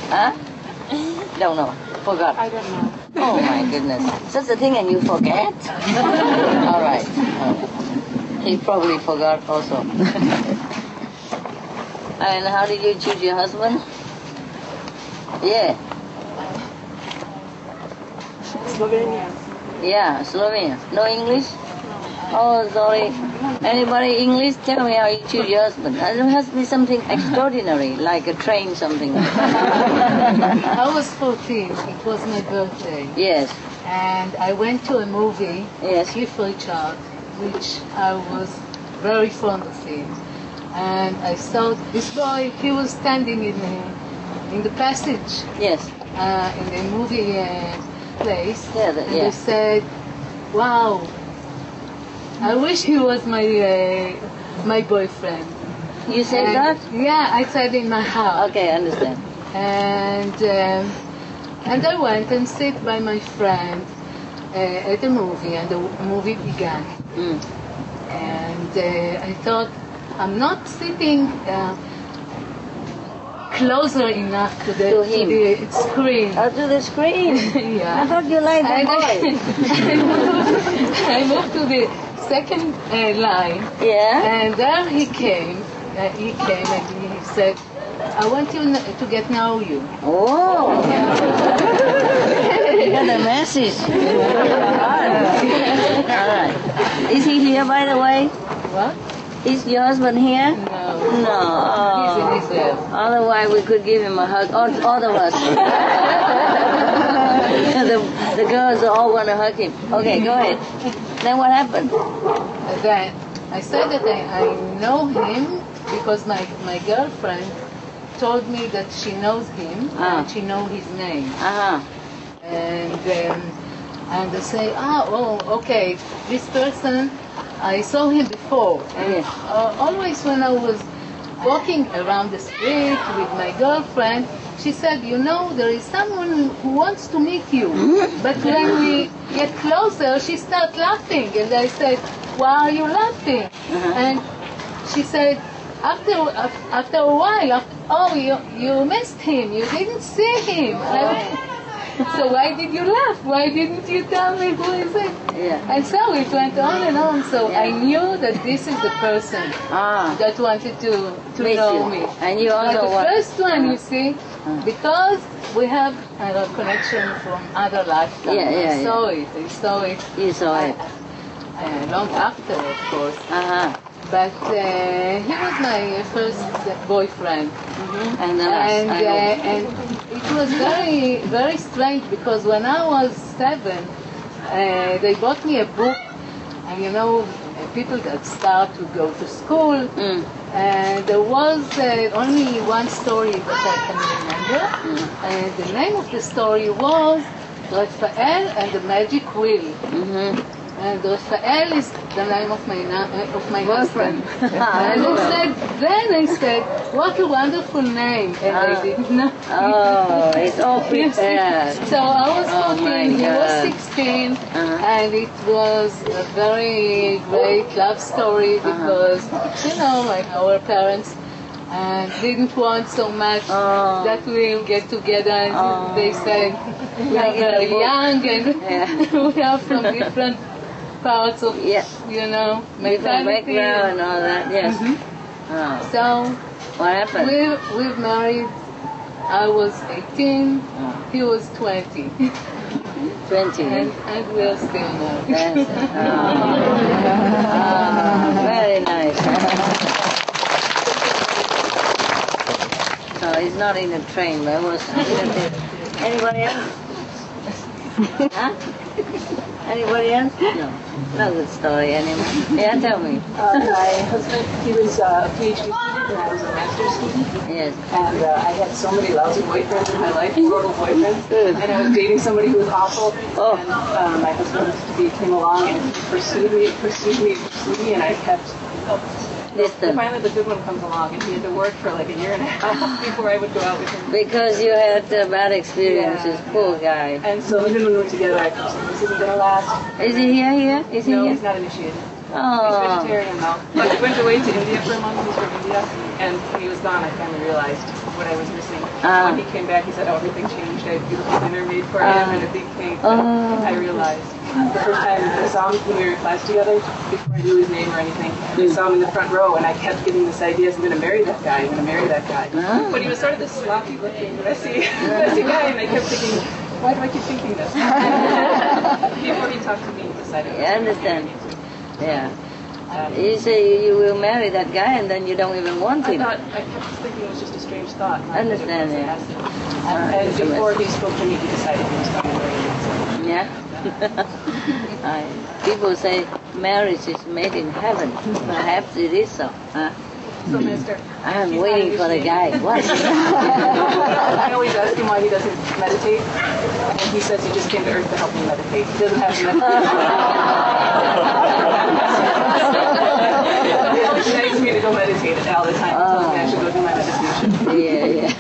huh? Don't know. Forgot. I don't know. Oh my goodness. Such a thing and you forget? All right. Oh. He probably forgot also. and how did you choose your husband? Yeah. Slovenia. Yeah, Slovenia. No English? Oh, sorry. Anybody English? Tell me how you choose your husband. It There has to be something extraordinary, like a train something. I was 14. It was my birthday. yes, And I went to a movie, Yes. Cliff Richard, which I was very fond of him. And I saw this boy, he was standing in the, in the passage yes. uh, in the movie uh, place. Yeah, the- and yeah. I said, wow, I wish he was my, uh, my boyfriend. You said And- that? Yeah, I said in my heart. Okay, I understand. and um, and I went and sit by my friend uh, at the movie, and the movie began. Mm. And uh, I thought, I'm not sitting uh, closer enough to the, To him. the screen. Out to the screen. yeah. I thought you liked the And boy. I moved to the second uh, line, Yeah? and there he came. Uh, he came and he said, "I want you to get know you." Oh. you got a message. All right. Is he here, by the way? What? Is your husband here? No. No. He's in Israel. Otherwise, we could give him a hug. All, all of us. the, the girls all want to hug him. Okay, go ahead. Then what happened? Then I said that I, I know him because my, my girlfriend told me that she knows him Ah. and she know his name. Uh huh. And um, and I say, ah, oh, okay, this person, I saw him before. And Yes. uh, always when I was walking around the street with my girlfriend, she said, you know, there is someone who wants to meet you. But when we get closer, she starts laughing. And I said, why are you laughing? Uh-huh. And she said, after after a while, after, oh, you, you missed him. You didn't see him. Oh. I- so why did you laugh? Why didn't you tell me who is it? Yeah. And so it went on and on. So I knew that this is the person Ah. that wanted to, to Meet know you. me. And you But also the first one, you see, because we have a connection from other lifetimes. Yeah, yeah, I saw it. I saw it You saw it. uh, long after, of course. Uh huh. But uh, he was my first boyfriend. And the last. And, uh, and it was very, very strange because when I was seven, uh, they bought me a book, and you know, uh, people that start to go to school, Mm. and there was uh, only one story that I can remember, and the name of the story was Raphael and the Magic Wheel. Mm-hmm. And Raphael is the name of my uh, of my Boyfriend. husband. and I said, then I said, what a wonderful name, and Ah. I didn't know. Oh, it's all prepared. So I was Oh, 14, my he was 16, Uh-huh. and it was a very great love story Uh-huh. because, you know, like our parents and didn't want so much Oh. that we'll get together and Oh. they said we are Like in the very young and Yeah. we are from different parts of, Yeah. you know, mentality. and all that. Yes. Mm-hmm. Oh. So What happened? we we've married. I was 18, Oh. he was 20, Twenty. and, and we're still married. It. Oh. Very nice. so he's not in the train, but was anybody else? huh? Anybody else? No. No good story anymore. Yeah, tell me. Uh, my husband, he was uh, a PhD student and I was a master's student. Yes. And uh, I had so many lousy boyfriends in my life, horrible boyfriends. And I was dating somebody who was awful. Oh. And uh, my husband he came along and pursued me, pursued me, pursued me, and I kept So finally, the good one comes along, and he had to work for like a year and a half before I would go out with him. Because you had uh, bad experiences, poor guy. And so we were together, I thought this isn't gonna last. Is he here? Here? Is he no, here? he's not initiated. Oh. He's vegetarian now. But he went away to India for a month. He's from India, and when he was gone, I finally realized what I was missing. Ah. When he came back, he said, "Oh, everything changed. I had beautiful dinner made for him and a big cake." Oh. I realized the first time I saw him when we were in class together, before I knew his name or anything, I saw him in the front row, and I kept getting this idea: I'm going to marry that guy. I'm going to marry that guy. Ah. But he was sort of this sloppy-looking, messy, messy guy, and I kept thinking. Why do I keep thinking this? Before he talked to me, he decided. I understand. Yeah. You say you will marry that guy and then you don't even want I him. thought I kept thinking it was just a strange thought. it Understand, yeah. message. Ah, And before he spoke to me, he decided he was going to marry me. Yeah. I, people say marriage is made in heaven. Perhaps it is so. Huh? So, hmm. Mister, I'm he's waiting for the guy. What? I always ask him why he doesn't meditate, and he says he just came to Earth to help me meditate. He doesn't have to meditate. he begs me to go meditate all the time. Tells I should go do my meditation. Oh. yeah, yeah.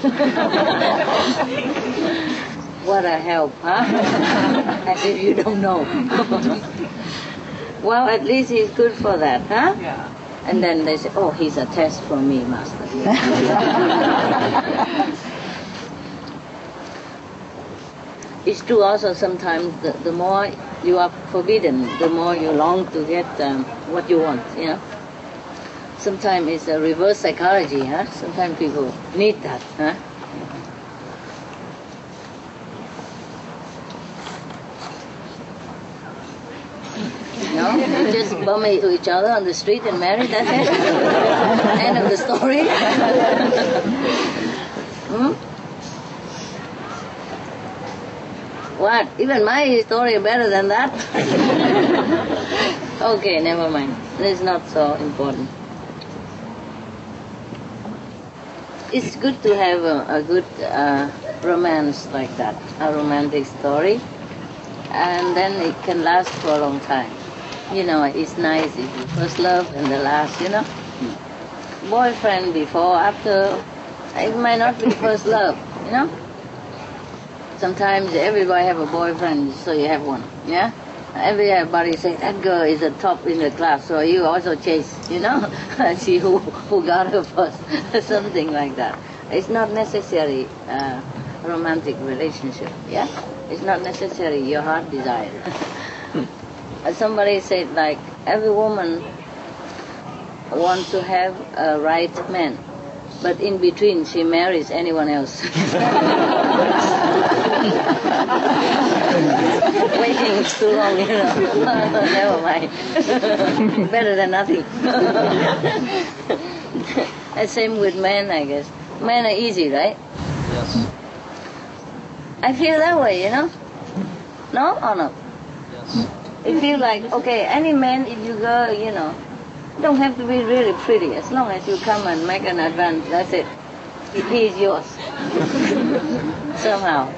what a help, huh? As if you don't know. well, at least he's good for that, huh? Yeah. And then they say, oh, he's a test for me, master. it's true also sometimes the, the more you are forbidden, the more you long to get um, what you want, know. Sometimes it's a reverse psychology, huh? Sometimes people need that, huh? No, you just bump into each other on the street and marry. That's it. End of the story. hmm? What? Even my story is better than that? okay, never mind. It's not so important. It's good to have a, a good uh, romance like that, a romantic story, and then it can last for a long time. You know, it's nice if you first love and the last, you know. Boyfriend before, after, it might not be first love, you know. Sometimes everybody have a boyfriend, so you have one, yeah. Everybody say that girl is the top in the class, so you also chase, you know, see who who got her first, something like that. It's not necessary uh, romantic relationship, yeah. It's not necessary your heart desire. Somebody said like every woman wants to have a right man, but in between she marries anyone else. Waiting is too long, you know. Never mind. Better than nothing. and same with men, I guess. Men are easy, right? Yes. I feel that way, you know. No or no? Yes. It feel like okay, any man if you go, you know, don't have to be really pretty. As long as you come and make an advance, that's it. He is yours. Somehow.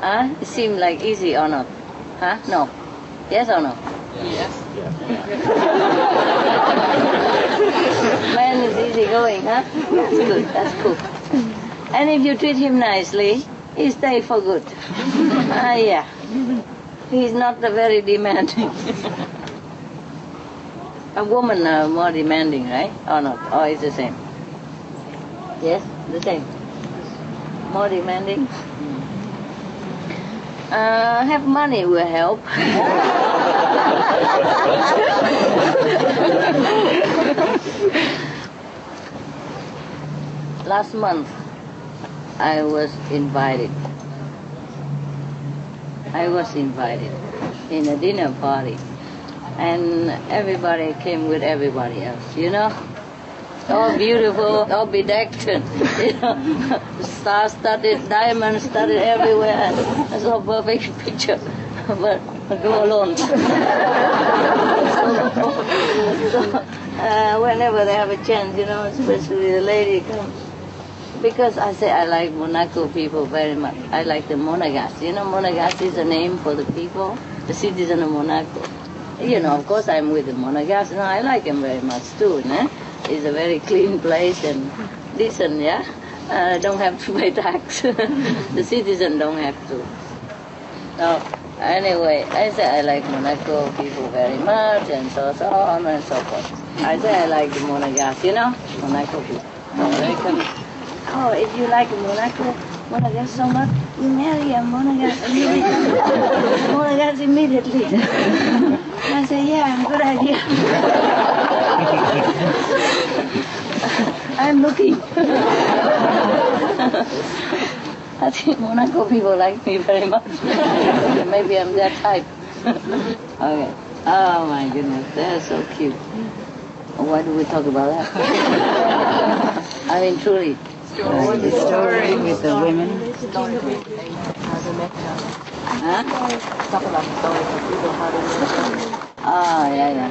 Huh? It seems like easy or not? Huh? No. Yes or no? Yes. Man is easy going, huh? That's good. That's cool. And if you treat him nicely, he stay for good. Ah, yeah. He's not the very demanding. A woman are more demanding, right? Or not? Or it's the same? Yes, the same. More demanding. Uh, have money will help. Last month, I was invited. I was invited in a dinner party, and everybody came with everybody else, you know? All beautiful, all bedecked, you know, star-studded, diamond-studded everywhere. It's all perfect picture, but go alone. so, uh, whenever they have a chance, you know, especially the lady comes. Because I say I like Monaco people very much. I like the Monegasque. You know, Monegasque is a name for the people, the citizen of Monaco. you know, of course I'm with the Monegasque, and I like him very much too. No? It's a very clean place and decent, yeah? Uh, don't have to pay tax. the citizen don't have to. So, anyway, I say I like Monaco people very much, and so, so on and so forth. I say I like the Monegasque, you know? Monaco people. Oh, if you like Monaco, Monegasque so much, you marry a Monaco immediately. Monegasque immediately. I say, yeah, I'm a good idea. I'm looking. I think Monaco people like me very much. Maybe I'm that type. okay. Oh my goodness, they're so cute. Why do we talk about that? I mean, truly. Story. the story with the women. How they met each other. Huh? Talk about the story for people, how they met each other. Ah, yeah, yeah.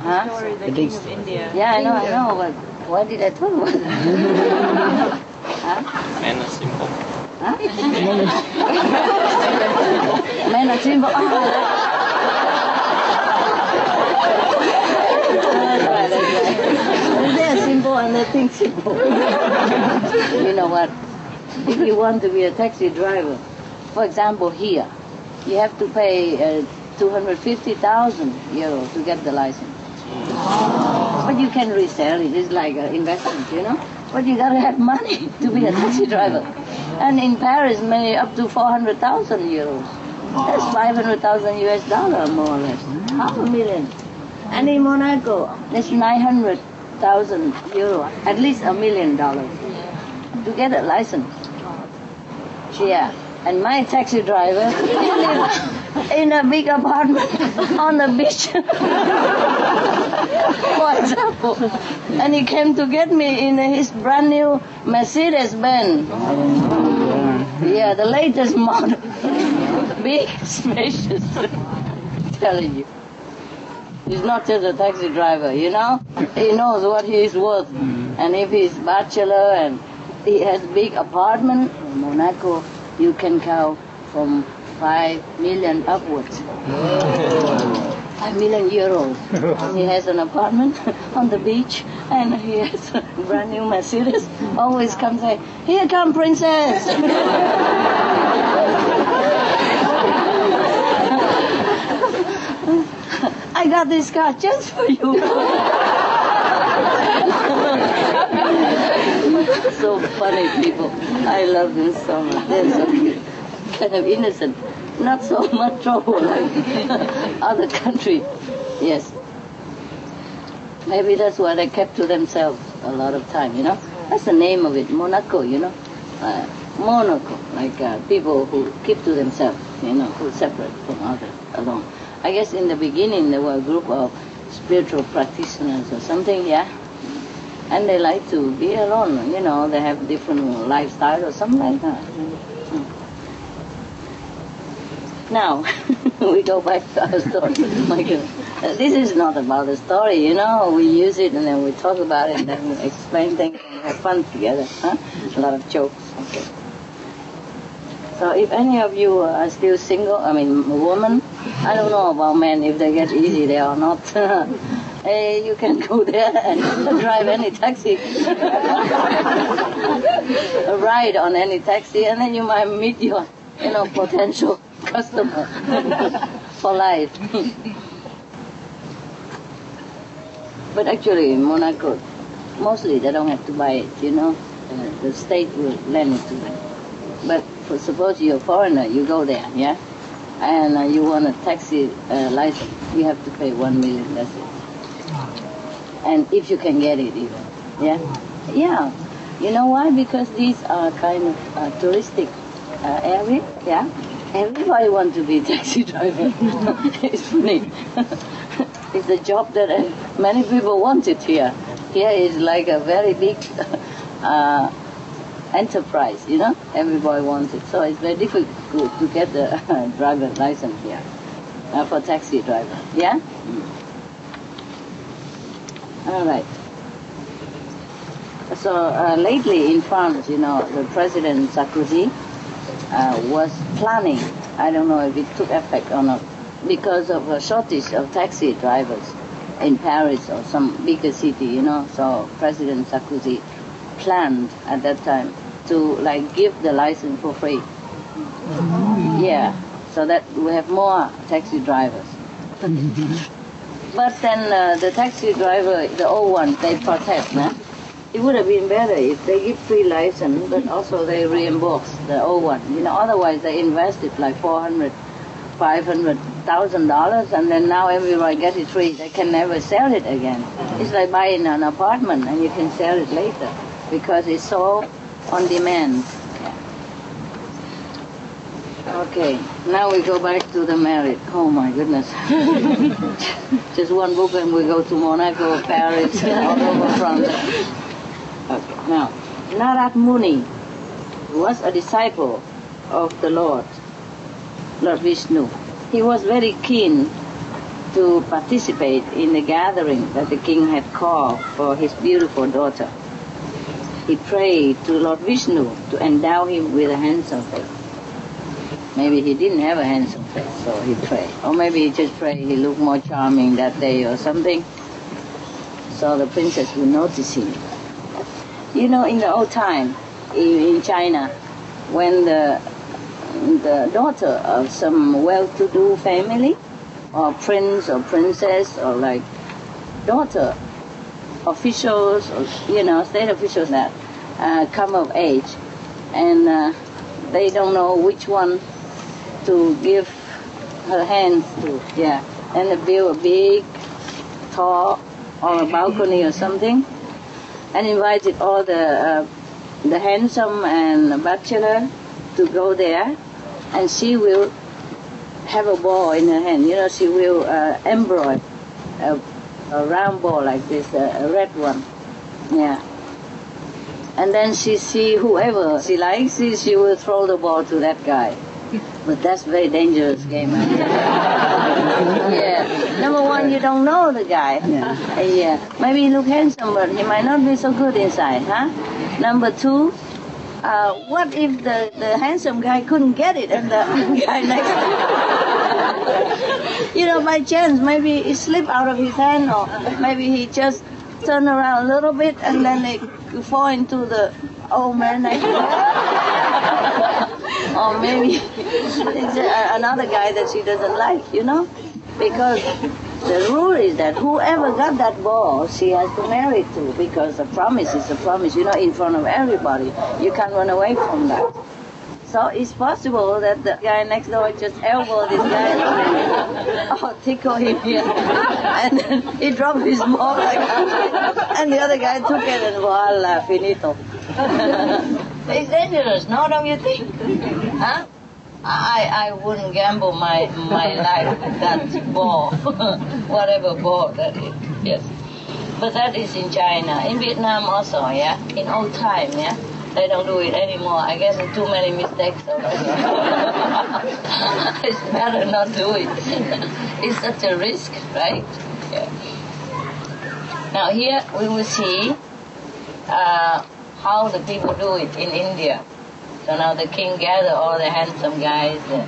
Huh? Story, the king of India. Yeah, I know, I know, but why did I talk about that? huh? Men er are simple. Huh? Men are simple. Oh. That's right, that's right and you you know what? If you want to be a taxi driver, for example, here, you have to pay uh, 250,000 euro to get the license. But you can resell it. It's like an investment, you know. But you gotta have money to be a taxi driver. And in Paris, maybe up to 400,000 euros. That's 500,000 US dollar, more or less. Half a million. And in Monaco, that's 900 thousand euro, at least a million dollars, to get a license. Yeah, and my taxi driver in a big apartment on the beach. For example, and he came to get me in his brand new Mercedes Benz. Yeah, the latest model, big, spacious. Telling you. He's not just a taxi driver, you know? He knows what he is worth. Mm-hmm. And if he's bachelor and he has big apartment in Monaco, you can count from five million upwards. Oh. Five million euros. he has an apartment on the beach and he has a brand new Mercedes. Always comes say, here come princess. I got this car just for you. so funny people. I love them so much. They're so cute. Kind of innocent. Not so much trouble like other country. Yes. Maybe that's why they kept to themselves a lot of time, you know? That's the name of it, Monaco, you know? Uh, Monaco, like uh, people who keep to themselves, you know, who separate from others alone. I guess in the beginning there were a group of spiritual practitioners or something, yeah? And they like to be alone, you know, they have different lifestyle or something like that. Hmm. Now, we go back to our story. This is not about the story, you know. We use it and then we talk about it and then we explain things and have fun together. Huh? A lot of jokes. Okay. So if any of you are still single, I mean, woman, I don't know about men if they get easy there or not. hey, you can go there and drive any taxi, ride on any taxi, and then you might meet your, you know, potential customer for life. but actually, in Monaco, mostly they don't have to buy it, you know. Uh, the state will lend it to them. But for, suppose you're a foreigner, you go there, yeah, and uh, you want a taxi uh, license, you have to pay one million. That's it. And if you can get it, even, yeah, yeah. You know why? Because these are kind of uh, touristic uh, area, yeah. Everybody wants to be a taxi driver. it's funny. it's a job that uh, many people want it here. Here is like a very big uh, enterprise, you know. Everybody wants it, so it's very difficult to get the driver license here uh, for taxi driver. Yeah. All right. So uh, lately in France, you know, the President Sarkozy uh, was planning. I don't know if it took effect or not, because of a shortage of taxi drivers in Paris or some bigger city, you know. So President Sarkozy planned at that time to like give the license for free. Yeah, so that we have more taxi drivers. But then uh, the taxi driver, the old one, they protest. Nah? It would have been better if they give free license, but also they reimburse the old one. You know, otherwise they invested like 400, 500 thousand dollars, and then now everyone get it free. They can never sell it again. It's like buying an apartment and you can sell it later because it's so on demand. Okay, now we go back to the married. Oh my goodness. Just one book and we go to Monaco, Paris, all over France. Okay, now, Narad Muni was a disciple of the Lord, Lord Vishnu. He was very keen to participate in the gathering that the king had called for his beautiful daughter. He prayed to Lord Vishnu to endow him with a handsome face. Maybe he didn't have a handsome face, so he prayed. Or maybe he just prayed he looked more charming that day or something. So the princess would notice him. You know, in the old time, in China, when the the daughter of some well-to-do family, or prince or princess, or like daughter officials, you know, state officials that uh, come of age, and uh, they don't know which one to give her hands to. Yeah, and they build a big, tall, or a balcony or something, and invited all the uh, the handsome and bachelor to go there, and she will have a ball in her hand. You know, she will uh, embroider a, round ball like this, a, a red one. Yeah. And then she see whoever she likes, she, she will throw the ball to that guy. But that's very dangerous game. yeah. Number one, you don't know the guy. Yeah. Yeah. Maybe he look handsome, but he might not be so good inside, huh? Number two, uh, what if the, the handsome guy couldn't get it and the guy next to you know, by chance, maybe it slipped out of his hand or maybe he just turned around a little bit and then it fall into the old man next or maybe it's another guy that she doesn't like, you know? Because the rule is that whoever got that ball, she has to marry to, because the promise is a promise, you know, in front of everybody. You can't run away from that. So it's possible that the guy next door just elbowed this guy or oh, tickle him here. And then he dropped his ball like and the other guy took it and voila, finito. it's dangerous, no, don't you think? Huh? I, I wouldn't gamble my, my life with that ball, whatever ball that is, yes. But that is in China. In Vietnam also, yeah? In old time, yeah? They don't do it anymore. I guess too many mistakes it's better not do it. it's such a risk, right? Yeah. Now here we will see uh, how the people do it in India. So now the king gathered all the handsome guys, the,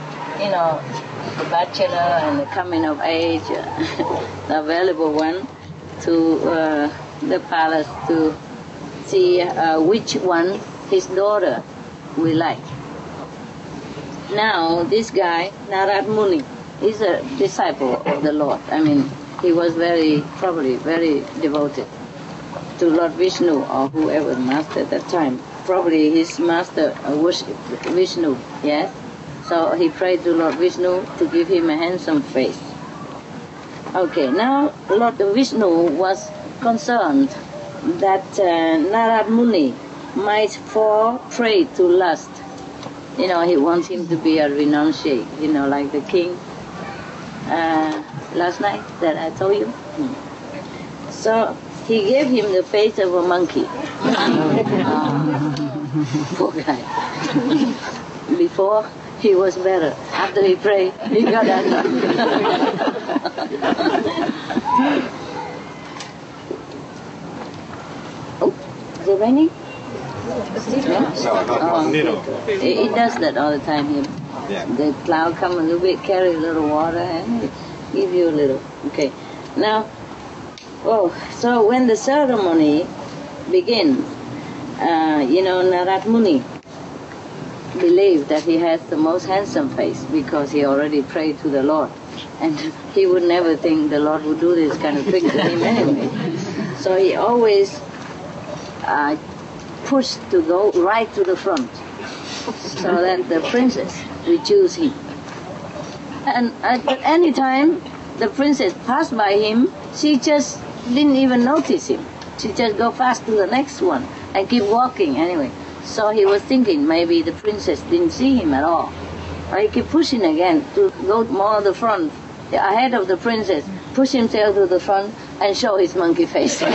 you know, the bachelor and the coming of age, the available one, to uh, the palace to see uh, which one his daughter will like. Now this guy, Narad Muni, is a disciple of the Lord. I mean, he was very, probably very devoted to Lord Vishnu or whoever master at that time probably his master uh, worshipped Vishnu, yes? So he prayed to Lord Vishnu to give him a handsome face. Okay, now Lord Vishnu was concerned that uh, Narad Muni might fall prey to lust. You know, he wants him to be a renunciate, you know, like the king uh, last night that I told you. Hmm. So he gave him the face of a monkey. Poor guy. Before he was better. After he prayed, he got angry. oh, is it raining? Yeah. Oh, it, it does that all the time here. Yeah. The cloud come a little bit, carry a little water, and give you a little. Okay. Now, oh, so when the ceremony begin, uh, you know, Narad Muni believed that he has the most handsome face because he already prayed to the Lord. And he would never think the Lord would do this kind of thing to him anyway. So he always uh, pushed to go right to the front so that the princess would choose him. And at any time the princess passed by him, she just didn't even notice him. She just go fast to the next one and keep walking anyway. So he was thinking maybe the princess didn't see him at all. Or he keep pushing again to go more the front, ahead of the princess, push himself to the front and show his monkey face.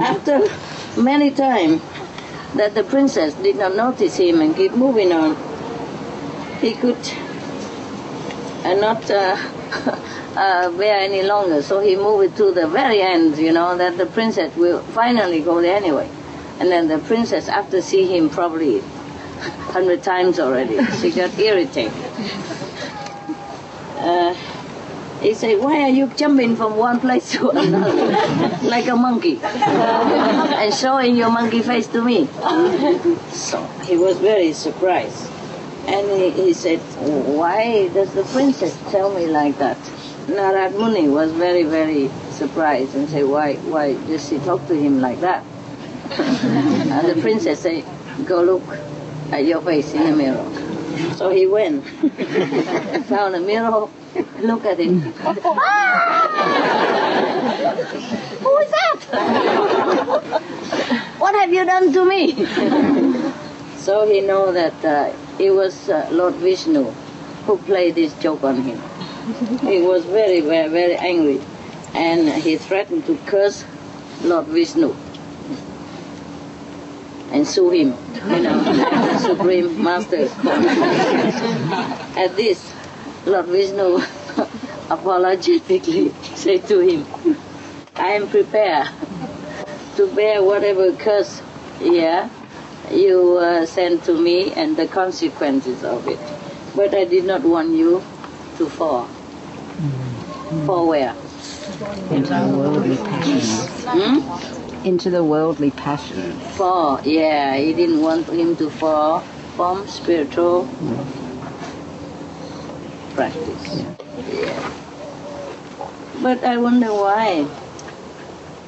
After many times that the princess did not notice him and keep moving on, he could uh, not uh, uh, bear any longer. So he moved it to the very end, you know, that the princess will finally go there anyway. And then the princess, after seeing him probably hundred times already, she got irritated. Uh, he said, why are you jumping from one place to another like a monkey and showing your monkey face to me? so he was very surprised. And he, he said, why does the princess tell me like that? Narad Muni was very, very surprised and said, why, why does she talk to him like that? and the princess said, go look at your face in the mirror. So he went, found a mirror, look at it. Who is that? what have you done to me? so he know that uh, it was uh, Lord Vishnu who played this joke on him. He was very, very, very angry, and he threatened to curse Lord Vishnu and sue him, you know, the Supreme Master. At this, Lord Vishnu apologetically said to him, I am prepared to bear whatever curse, yeah, you uh, send to me and the consequences of it. But I did not want you to fall. Fall where? Into the worldly passions. Hmm? Into the worldly passions. Fall, yeah, he didn't want him to fall from spiritual practice. Yeah. But I wonder why.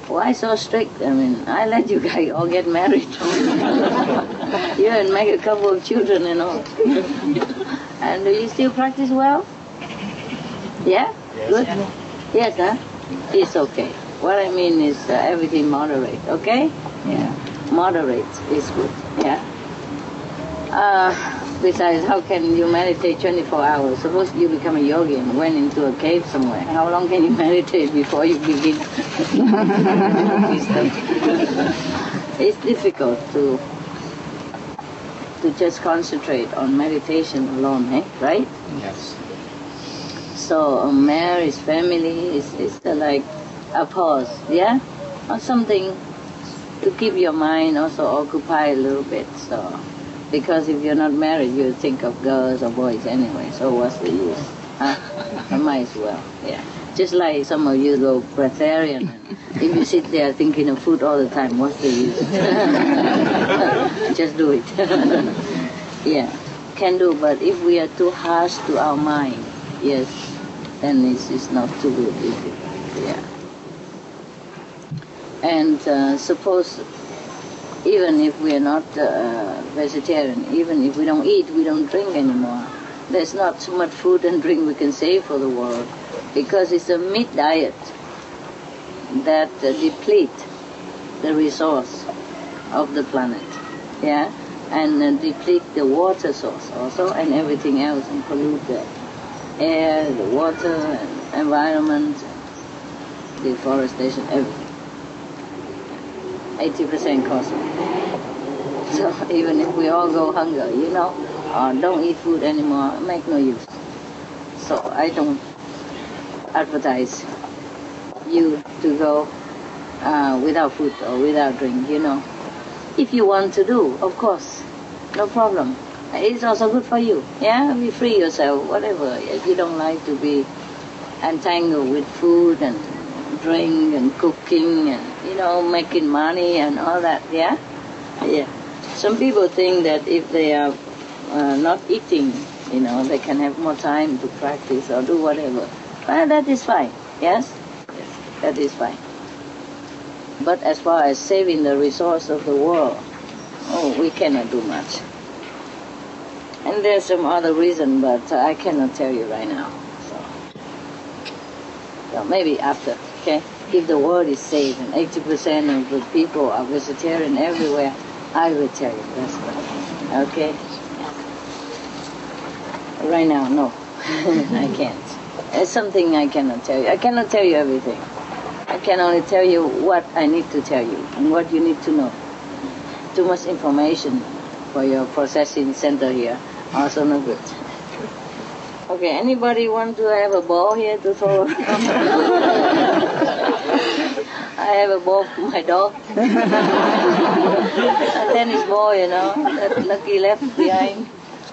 Why so strict? I mean, I let you guys all get married. you and make a couple of children and all. and do you still practice well? Yeah? Good? Yes, huh? It's okay. What I mean is uh, everything moderate, okay? Yeah. Moderate is good, yeah? Uh, besides, how can you meditate 24 hours? Suppose you become a yogi and went into a cave somewhere. How long can you meditate before you begin? it's difficult to to just concentrate on meditation alone, eh? right? Yes. So a marriage, family is, is like a pause, yeah? Or something to keep your mind also occupied a little bit. So because if you're not married, you think of girls or boys anyway. So what's the use? Huh? I might as well. Yeah. Just like some of you go breatharian. If you sit there thinking of food all the time, what's the use? Just do it. yeah, can do. But if we are too harsh to our mind, yes, then it's, it's not too good, it? Yeah. And uh, suppose even if we are not uh, vegetarian, even if we don't eat, we don't drink anymore, there's not so much food and drink we can save for the world because it's a meat diet that uh, deplete the resource of the planet, yeah, and uh, deplete the water source also and everything else and pollute the air, the water, environment, deforestation, everything. 80% cosmic. So even if we all go hunger, you know, or don't eat food anymore, make no use. So I don't advertise you to go uh, without food or without drink, you know. if you want to do, of course, no problem. It's also good for you. Yeah, be free yourself, whatever. If you don't like to be entangled with food and drink and cooking and you know making money and all that. Yeah, yeah. Some people think that if they are uh, not eating, you know, they can have more time to practice or do whatever. Well, that is fine. Yes, yes, that is fine. But as far as saving the resource of the world, oh, we cannot do much. And there's some other reason, but I cannot tell you right now. So, so maybe after, okay? If the world is saved and 80% of the people are vegetarian everywhere, I will tell you. That's right. Okay? Right now, no. I can't. It's something I cannot tell you. I cannot tell you everything. I can only tell you what I need to tell you and what you need to know. Too much information for your processing center here. Also no good. Okay, anybody want to have a ball here to throw? I have a ball for my dog. a tennis ball, you know, that Lucky left behind.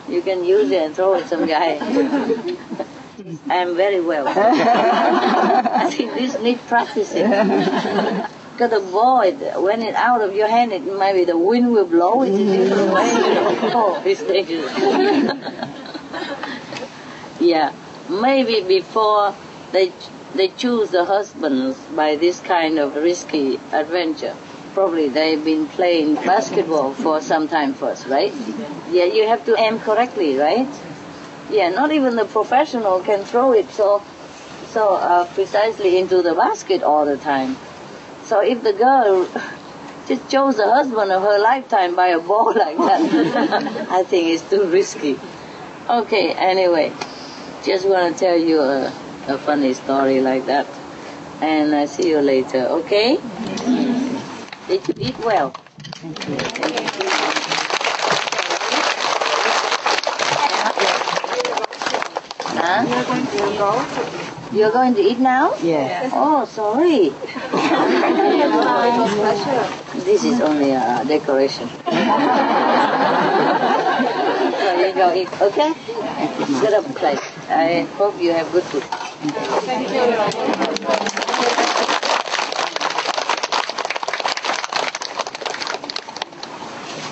You can use it and throw it some guy. I'm very well. I think this needs practicing. Because the ball, when it's out of your hand, it maybe the wind will blow it. Oh, it's dangerous. Yeah, maybe before they they choose the husbands by this kind of risky adventure. Probably they've been playing basketball for some time first, right? Yeah, you have to aim correctly, right? Yeah, not even the professional can throw it so so uh, precisely into the basket all the time. So if the girl just chose the husband of her lifetime by a ball like that, I think it's too risky. Okay, anyway, just want to tell you a, a funny story like that. And I see you later, okay? Did you eat well? Huh? You're going to go? You're going to eat now? Yeah. Oh, sorry. this is only a decoration. you go eat, okay? Get up, place. I hope you have good food. Thank you.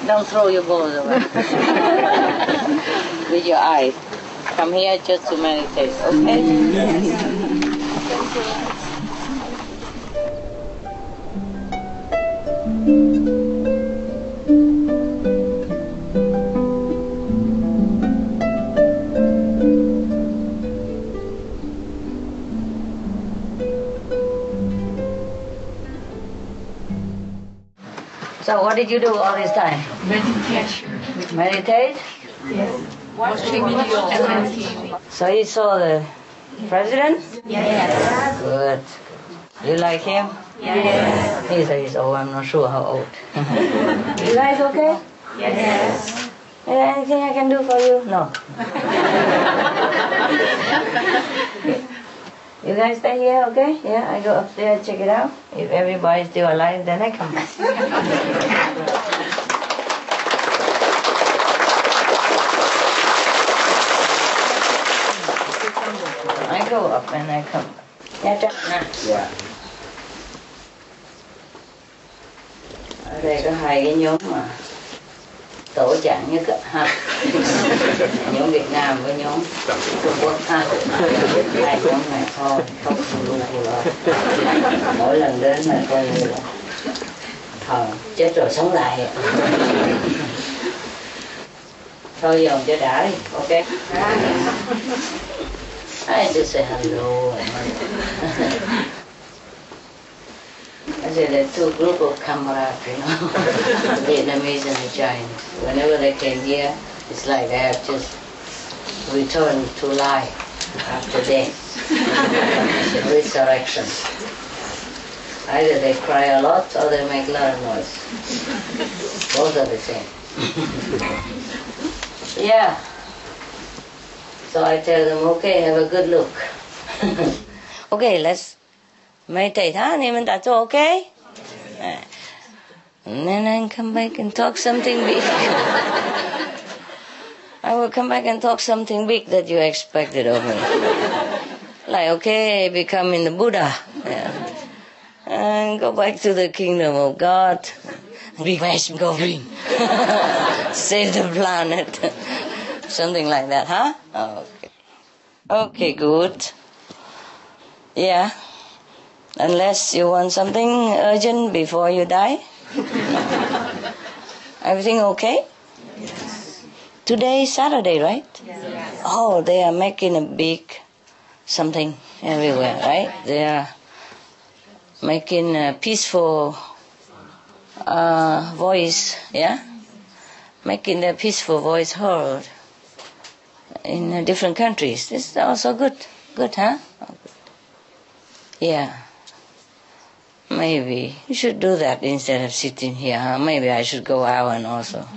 Don't throw your balls away. With your eyes. Come here just to meditate, okay? So what did you do all this time? Meditation. Meditate? Yes. Watching videos TV. So you saw the president? Yes. Good. You like him? Yes. He says he's old, I'm not sure how old. you guys okay? Yes. Anything I can do for you? No. you guys stay here, okay? Yeah, I go upstairs, check it out. If everybody's still alive, then I come back. I go up and I come back. Yeah, Jack. Yeah. Ở đây có hai cái nhóm mà tổ trạng nhất á, ha nhóm Việt Nam với nhóm Trung Quốc. Ha hai nhóm này thôi khóc lu lo mỗi lần đến là coi như là thờ chết rồi sống lại. Thôi dồn cho đã đi ok. I just say hello I said are two group of camaraderie, you know, Vietnamese and the Chinese. Whenever they came here, it's like they have just returned to life after death, resurrection. Either they cry a lot or they make a lot of noise. Both are the same. yeah. So I tell them, okay, have a good look. okay, let's meditate, huh, That's okay? Uh, and then I come back and talk something big. I will come back and talk something big that you expected of me. like, okay, becoming the Buddha. Yeah. And go back to the kingdom of God. Be Veg, go. Save the planet. something like that, huh? Okay. Okay, good. Yeah. Unless you want something urgent before you die. Everything okay? Yes. Today is Saturday, right? Yes. Oh, they are making a big something everywhere, right? They are making a peaceful uh, voice, yeah? Making their peaceful voice heard in different countries. This is also good. Good, huh? Oh, good. Yeah. Maybe you should do that instead of sitting here, huh? Maybe I should go out and also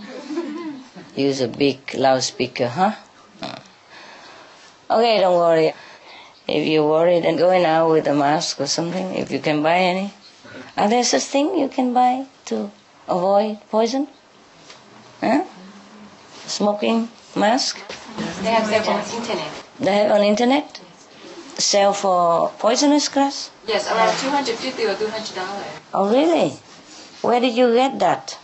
use a big loudspeaker, huh? Hmm. Okay, don't worry. If you're worried and going out with a mask or something, if you can buy any. Are there such thing you can buy to avoid poison? Huh? Smoking mask? They have them on internet. They have on internet? Sell for poisonous grass? Yes, around 250 or 200 dollars. Oh, really? Where did you get that?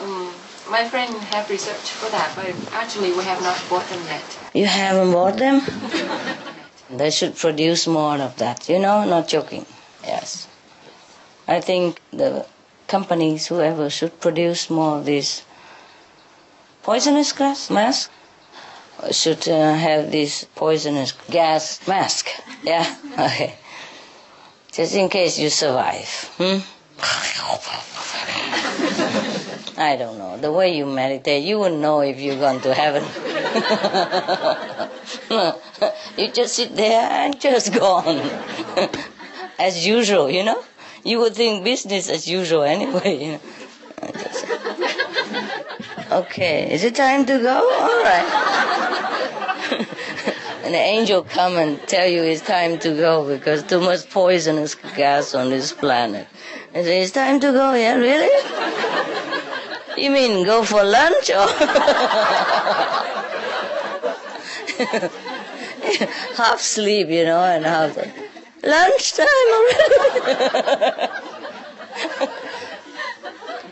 Um, my friend have researched for that, but actually we have not bought them yet. You haven't bought them? they should produce more of that, you know, not joking. Yes. I think the companies, whoever, should produce more of this poisonous grass mask. Should uh, have this poisonous gas mask. Yeah? Okay. Just in case you survive. Hmm? I don't know. The way you meditate, you wouldn't know if you're going to heaven. you just sit there and just go on. as usual, you know? You would think business as usual anyway, you know. Okay, is it time to go? All right. The angel come and tell you it's time to go because too much poisonous gas on this planet. And say, it's time to go, yeah, really? You mean go for lunch or half sleep, you know, and half lunchtime already?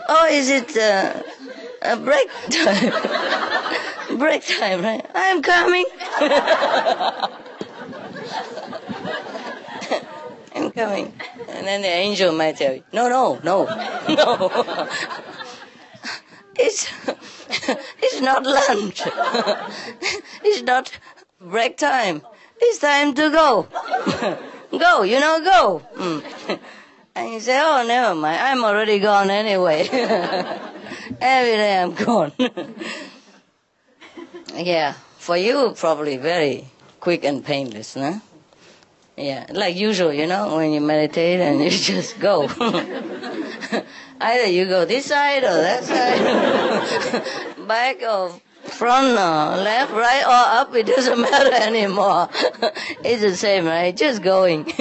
oh, is it uh, a break time? break time, right? I'm coming. I'm coming. And then the angel might tell you, no, no, no, no. It's, it's not lunch. it's not break time. It's time to go. go, you know, go. Mm. And you say, oh, never mind. I'm already gone anyway. Every day I'm gone. Yeah, for you, probably very quick and painless, no? Yeah, like usual, you know, when you meditate and you just go. Either you go this side or that side, back or front or left, right or up, it doesn't matter anymore. it's the same, right? Just going.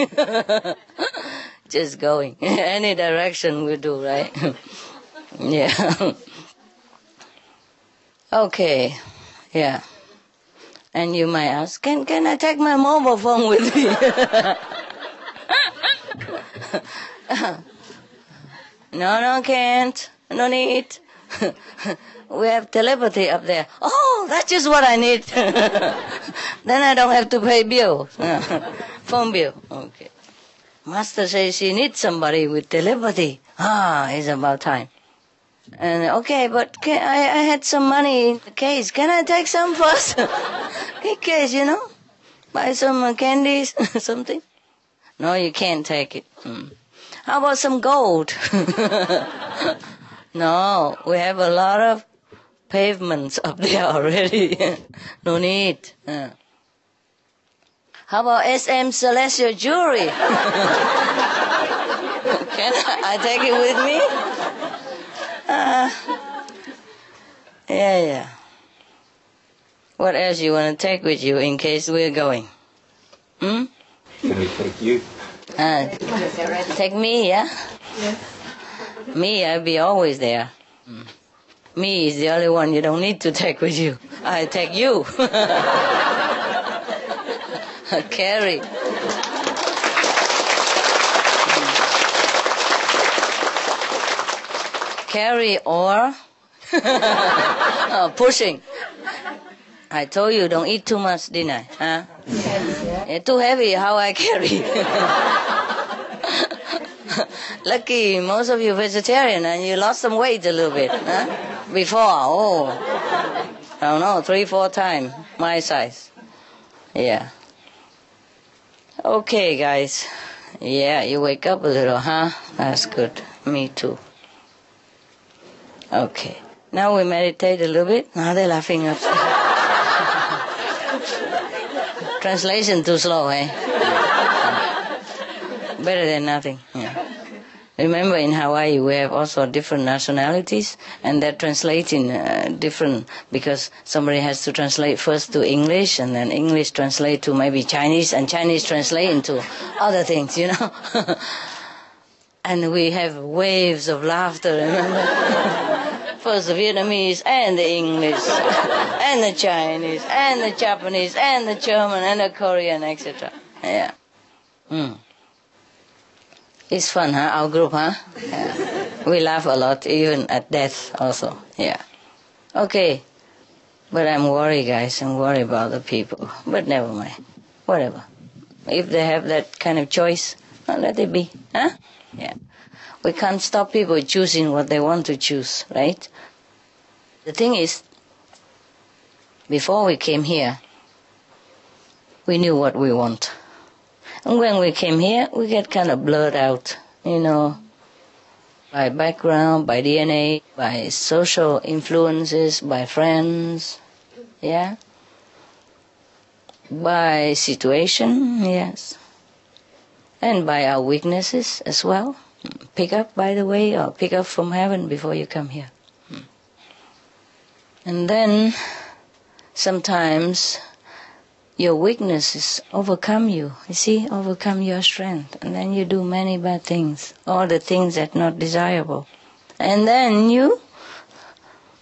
Just going. Any direction we do, right? yeah. okay. Yeah. And you might ask, can, can I take my mobile phone with me? no, no, can't. No need. we have telepathy up there. Oh, that's just what I need. then I don't have to pay bill. Phone bill. Okay. Master says he needs somebody with telepathy. Ah, it's about time. And okay, but can, I, I had some money in the case. Can I take some first? in case, you know? Buy some uh, candies, something? No, you can't take it. Hmm. How about some gold? no, we have a lot of pavements up there already. no need. Uh. How about SM Celestial Jewelry? Can I, I take it with me? Yeah, yeah. What else you want to take with you in case we're going? Hmm? Can we take you? Uh, take me, yeah? Yes. Me, I'll be always there. Mm. Me is the only one you don't need to take with you. I take you. Carry. Carry or pushing. I told you don't eat too much, didn't I? Huh? It's too heavy. How I carry? Lucky most of you vegetarian and you lost some weight a little bit. Huh? Before, oh, I don't know, three, four times my size. Yeah. Okay, guys. Yeah, you wake up a little, huh? That's good. Me too. Okay. Now we meditate a little bit. Now they're laughing upstairs. Translation too slow, eh? Better than nothing. Yeah. Remember, in Hawaii, we have also different nationalities, and they're translating uh, different because somebody has to translate first to English, and then English translate to maybe Chinese, and Chinese translate into other things, you know. and we have waves of laughter. Remember first the Vietnamese and the English and the Chinese and the Japanese and the German and the Korean, etc. Yeah. Mm. It's fun, huh? Our group, huh? Yeah. We laugh a lot, even at death also. Yeah. Okay. But I'm worried, guys. I'm worried about the people. But never mind. Whatever. If they have that kind of choice, well, let it be. Huh? Yeah. We can't stop people choosing what they want to choose, right? The thing is, before we came here, we knew what we want. And when we came here, we get kind of blurred out, you know, by background, by DNA, by social influences, by friends, yeah, by situation, yes, and by our weaknesses as well pick up, by the way, or pick up from heaven before you come here. And then sometimes your weaknesses overcome you. You see, overcome your strength. And then you do many bad things, all the things that not desirable. And then you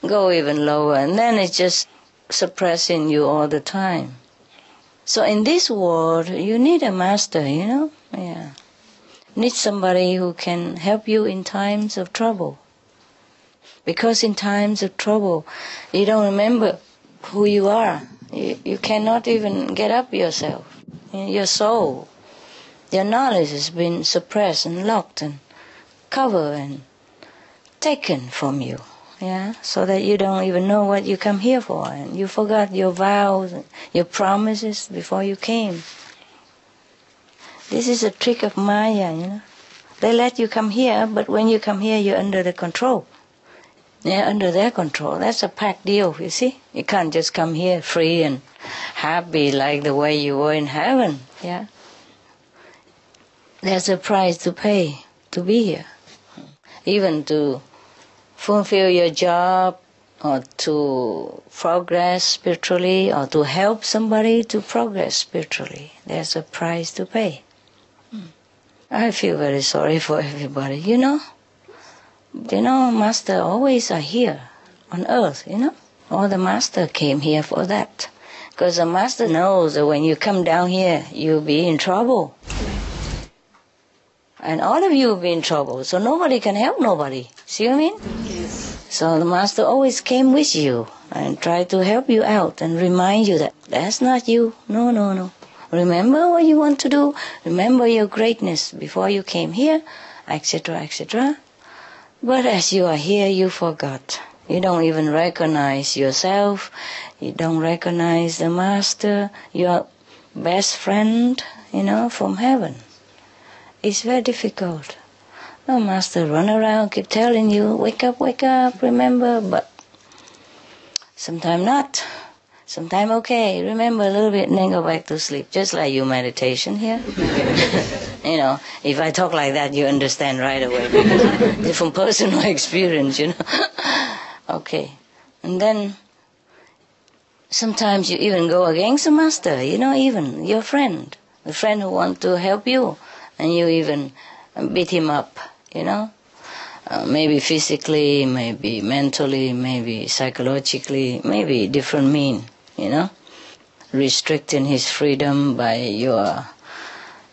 go even lower, and then it's just suppressing you all the time. So in this world, you need a master, you know? Yeah need somebody who can help you in times of trouble. Because in times of trouble, you don't remember who you are. You, you cannot even get up yourself. Your soul, your knowledge has been suppressed and locked and covered and taken from you. Yeah, so that you don't even know what you come here for, and you forgot your vows, and your promises before you came. This is a trick of Maya, you know. They let you come here, but when you come here, you're under the control. They're under their control. That's a pact deal, you see. You can't just come here free and happy like the way you were in heaven, yeah. There's a price to pay to be here. Even to fulfill your job or to progress spiritually or to help somebody to progress spiritually. There's a price to pay. I feel very sorry for everybody, you know. You know, Master always are here on earth, you know. All the Master came here for that. Because the Master knows that when you come down here, you'll be in trouble. And all of you will be in trouble, so nobody can help nobody. See what I mean? Yes. So the Master always came with you and tried to help you out and remind you that that's not you. No, no, no. Remember what you want to do. Remember your greatness before you came here, etc., etc. But as you are here, you forgot. You don't even recognize yourself. You don't recognize the Master, your best friend, you know, from heaven. It's very difficult. The Master run around, keep telling you, wake up, wake up, remember, but sometimes not. Sometime okay, remember a little bit and then go back to sleep, just like your meditation here. you know, if I talk like that, you understand right away from personal experience, you know. okay, and then sometimes you even go against the master, you know, even your friend, the friend who want to help you, and you even beat him up, you know. uh, maybe physically, maybe mentally, maybe psychologically, maybe different mean, you know, restricting his freedom by your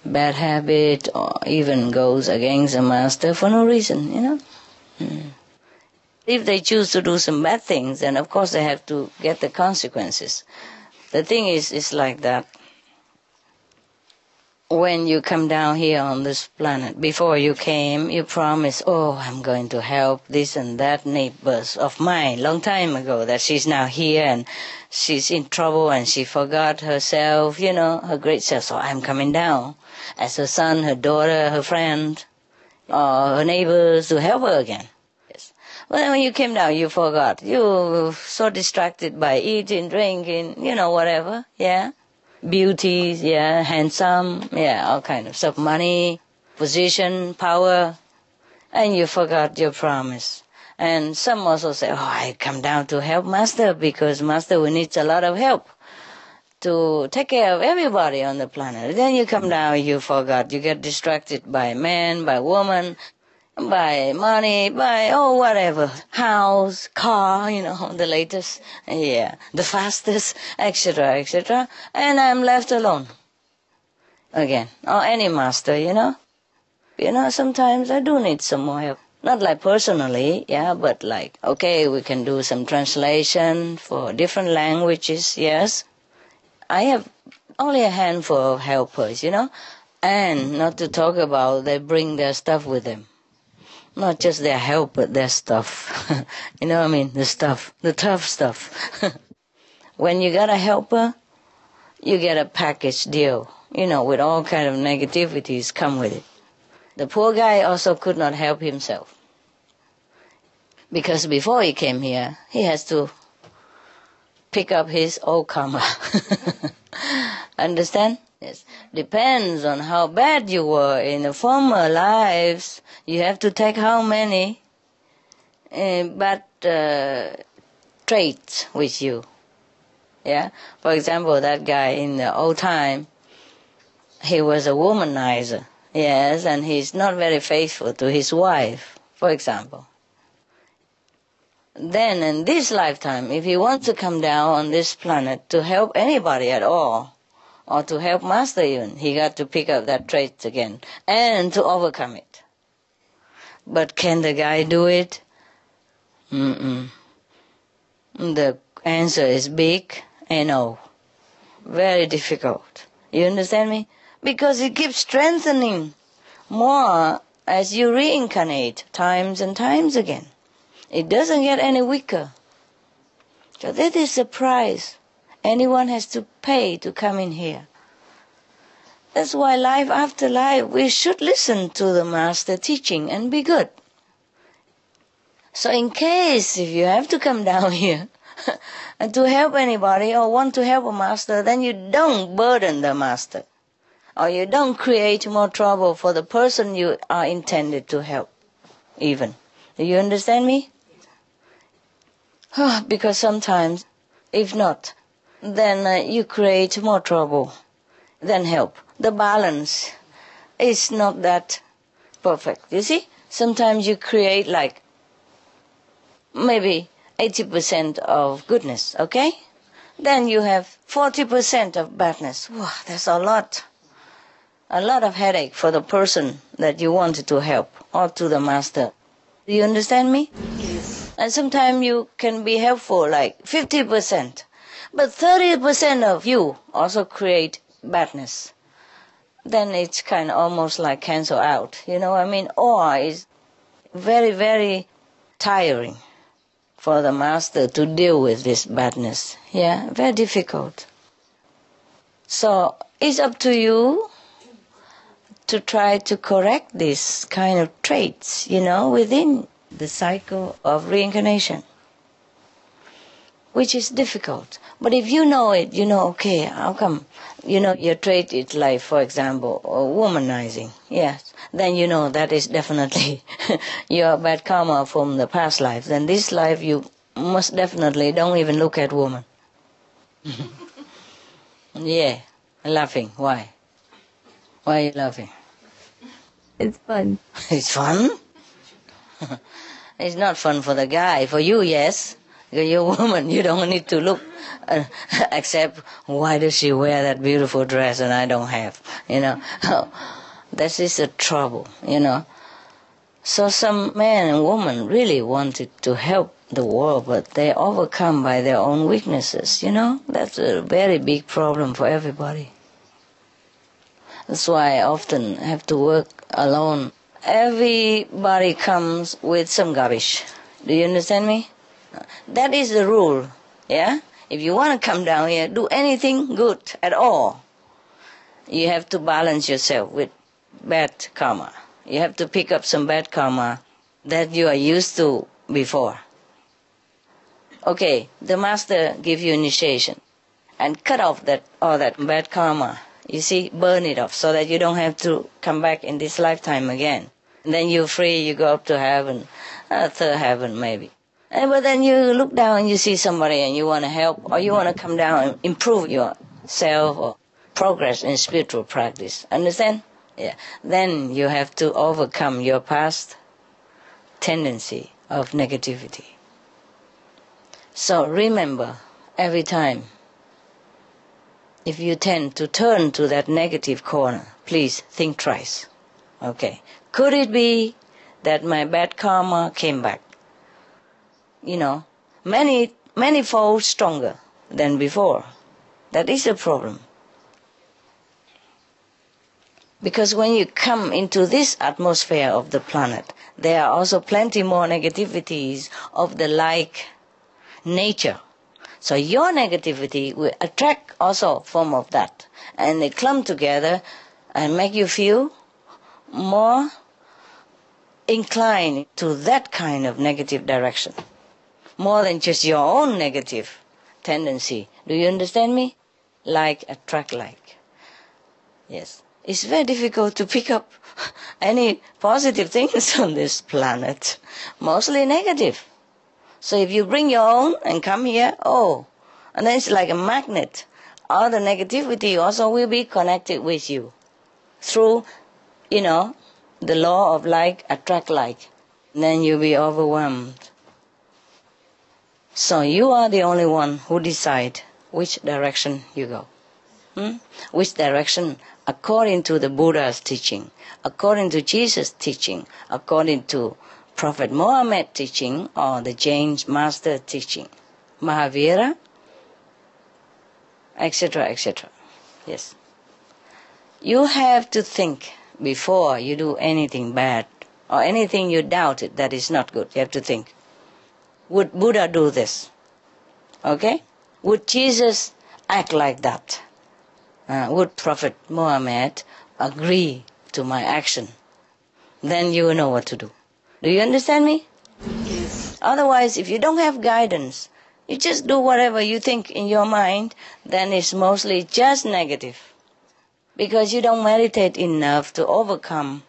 bad habit or even goes against the master for no reason, you know. Mm. If they choose to do some bad things, then of course they have to get the consequences. The thing is, is like that when you come down here on this planet, before you came, you promised, oh, I'm going to help this and that neighbors of mine long time ago that she's now here and she's in trouble and she forgot herself, you know, her great self. So I'm coming down as her son, her daughter, her friend, or her neighbors to help her again. Yes. Well, when you came down, you forgot. You so distracted by eating, drinking, you know, whatever. Yeah beauty, yeah, handsome, yeah, all kind of stuff, money, position, power, and you forgot your promise. And some also say, oh, I come down to help master because master we need a lot of help to take care of everybody on the planet. Then you come down, you forgot, you get distracted by man, by woman, by money, buy, oh whatever, house, car, you know, the latest, yeah, the fastest, etc., etc. And I'm left alone again, or any master, you know. You know, sometimes I do need some more help. Not like personally, yeah, but like, okay, we can do some translation for different languages, yes. I have only a handful of helpers, you know, and not to talk about they bring their stuff with them not just their help, but their stuff. you know what I mean? The stuff, the tough stuff. when you got a helper, you get a package deal, you know, with all kind of negativities come with it. The poor guy also could not help himself. Because before he came here, he has to pick up his old karma. Understand? Yes. Depends on how bad you were in the former lives. You have to take how many uh, bad uh, traits with you. Yeah. For example, that guy in the old time, he was a womanizer. Yes, and he's not very faithful to his wife, for example. Then in this lifetime, if he wants to come down on this planet to help anybody at all, or to help master even. He got to pick up that trait again and to overcome it. But can the guy do it? Mm-mm. The answer is big and no. Very difficult. You understand me? Because it keeps strengthening more as you reincarnate times and times again. It doesn't get any weaker. So that is the price anyone has to pay to come in here. That's why life after life we should listen to the master teaching and be good. So in case if you have to come down here and to help anybody or want to help a master, then you don't burden the master. Or you don't create more trouble for the person you are intended to help, even. Do you understand me? because sometimes, if not, then uh, you create more trouble than help. The balance is not that perfect. You see? Sometimes you create like maybe 80% of goodness, okay? Then you have 40% of badness. Wow, that's a lot. A lot of headache for the person that you wanted to help or to the master. Do you understand me? Yes. And sometimes you can be helpful like 50%. But 30% of you also create badness. Then it's kind of almost like cancel out. You know I mean? Or is very, very tiring for the master to deal with this badness. Yeah, very difficult. So it's up to you to try to correct this kind of traits, you know, within the cycle of reincarnation, which is difficult. But if you know it, you know, okay, how come? You know, your trait is like, for example, womanizing. Yes. Then you know that is definitely your bad karma from the past life. Then this life you most definitely don't even look at woman. yeah. Laughing. Why? Why are you laughing? It's fun. It's fun? it's not fun for the guy. For you, yes. You're a woman, you don't need to look, uh, except why does she wear that beautiful dress and I don't have, you know. that is a trouble, you know. So some men and women really wanted to help the world, but they're overcome by their own weaknesses, you know. That's a very big problem for everybody. That's why I often have to work alone. Everybody comes with some garbage. Do you understand me? That is the rule, yeah? If you want to come down here, do anything good at all, you have to balance yourself with bad karma. You have to pick up some bad karma that you are used to before. Okay, the master give you initiation and cut off that all that bad karma. You see, burn it off so that you don't have to come back in this lifetime again. And then you're free, you go up to heaven, uh, third heaven maybe. And but then you look down and you see somebody and you want to help or you want to come down and improve yourself or progress in spiritual practice. Understand? Yeah. Then you have to overcome your past tendency of negativity. So remember every time if you tend to turn to that negative corner, please think twice. Okay. Could it be that my bad karma came back? You know, many, many fold stronger than before. That is a problem. Because when you come into this atmosphere of the planet, there are also plenty more negativities of the like nature. So your negativity will attract also form of that. And they clump together and make you feel more inclined to that kind of negative direction. More than just your own negative tendency. Do you understand me? Like attract like. Yes it's very difficult to pick up any positive things on this planet. Mostly negative. So if you bring your own and come here, oh, and then it's like a magnet. All the negativity also will be connected with you through, you know, the law of like attract like. Then you'll be overwhelmed. So you are the only one who decide which direction you go. Hmm? Which direction according to the Buddha's teaching, according to Jesus' teaching, according to Prophet Muhammad teaching or the Jain master teaching, Mahavira, etc., etc. Yes. You have to think before you do anything bad or anything you doubted that is not good. You have to think. Would Buddha do this? Okay? Would Jesus act like that? uh, would Prophet Muhammad agree to my action? Then you will know what to do. Do you understand me? Yes. Otherwise, if you don't have guidance, you just do whatever you think in your mind, then it's mostly just negative. Because you don't meditate enough to overcome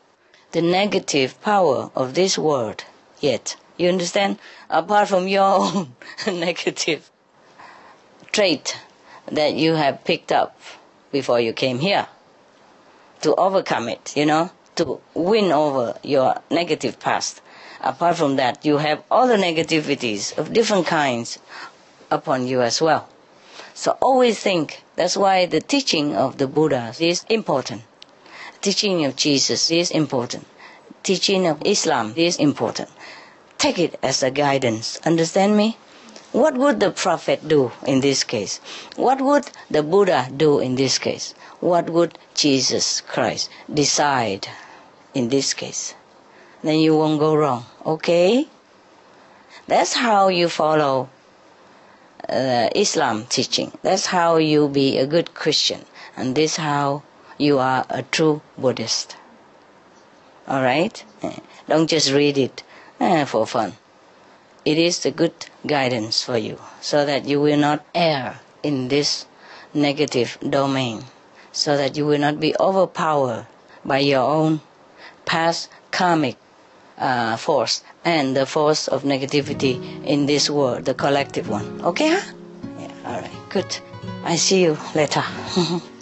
the negative power of this world yet. You understand? Apart from your own negative trait that you have picked up before you came here to overcome it, you know, to win over your negative past. Apart from that, you have all the negativities of different kinds upon you as well. So always think, that's why the teaching of the Buddha is important. Teaching of Jesus is important. Teaching of Islam is important. Take it as a guidance. Understand me? What would the Prophet do in this case? What would the Buddha do in this case? What would Jesus Christ decide in this case? Then you won't go wrong, okay? That's how you follow uh, Islam teaching. That's how you be a good Christian. And this how you are a true Buddhist. Alright? Don't just read it eh, for fun it is a good guidance for you so that you will not err in this negative domain, so that you will not be overpowered by your own past karmic uh, force and the force of negativity in this world, the collective one. Okay, huh? Yeah, all right, good. I see you later.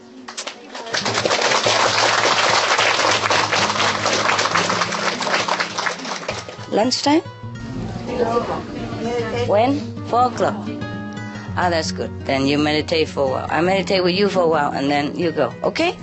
Lunchtime? When? Four o'clock. Ah, that's good. Then you meditate for a while. I meditate with you for a while and then you go. Okay?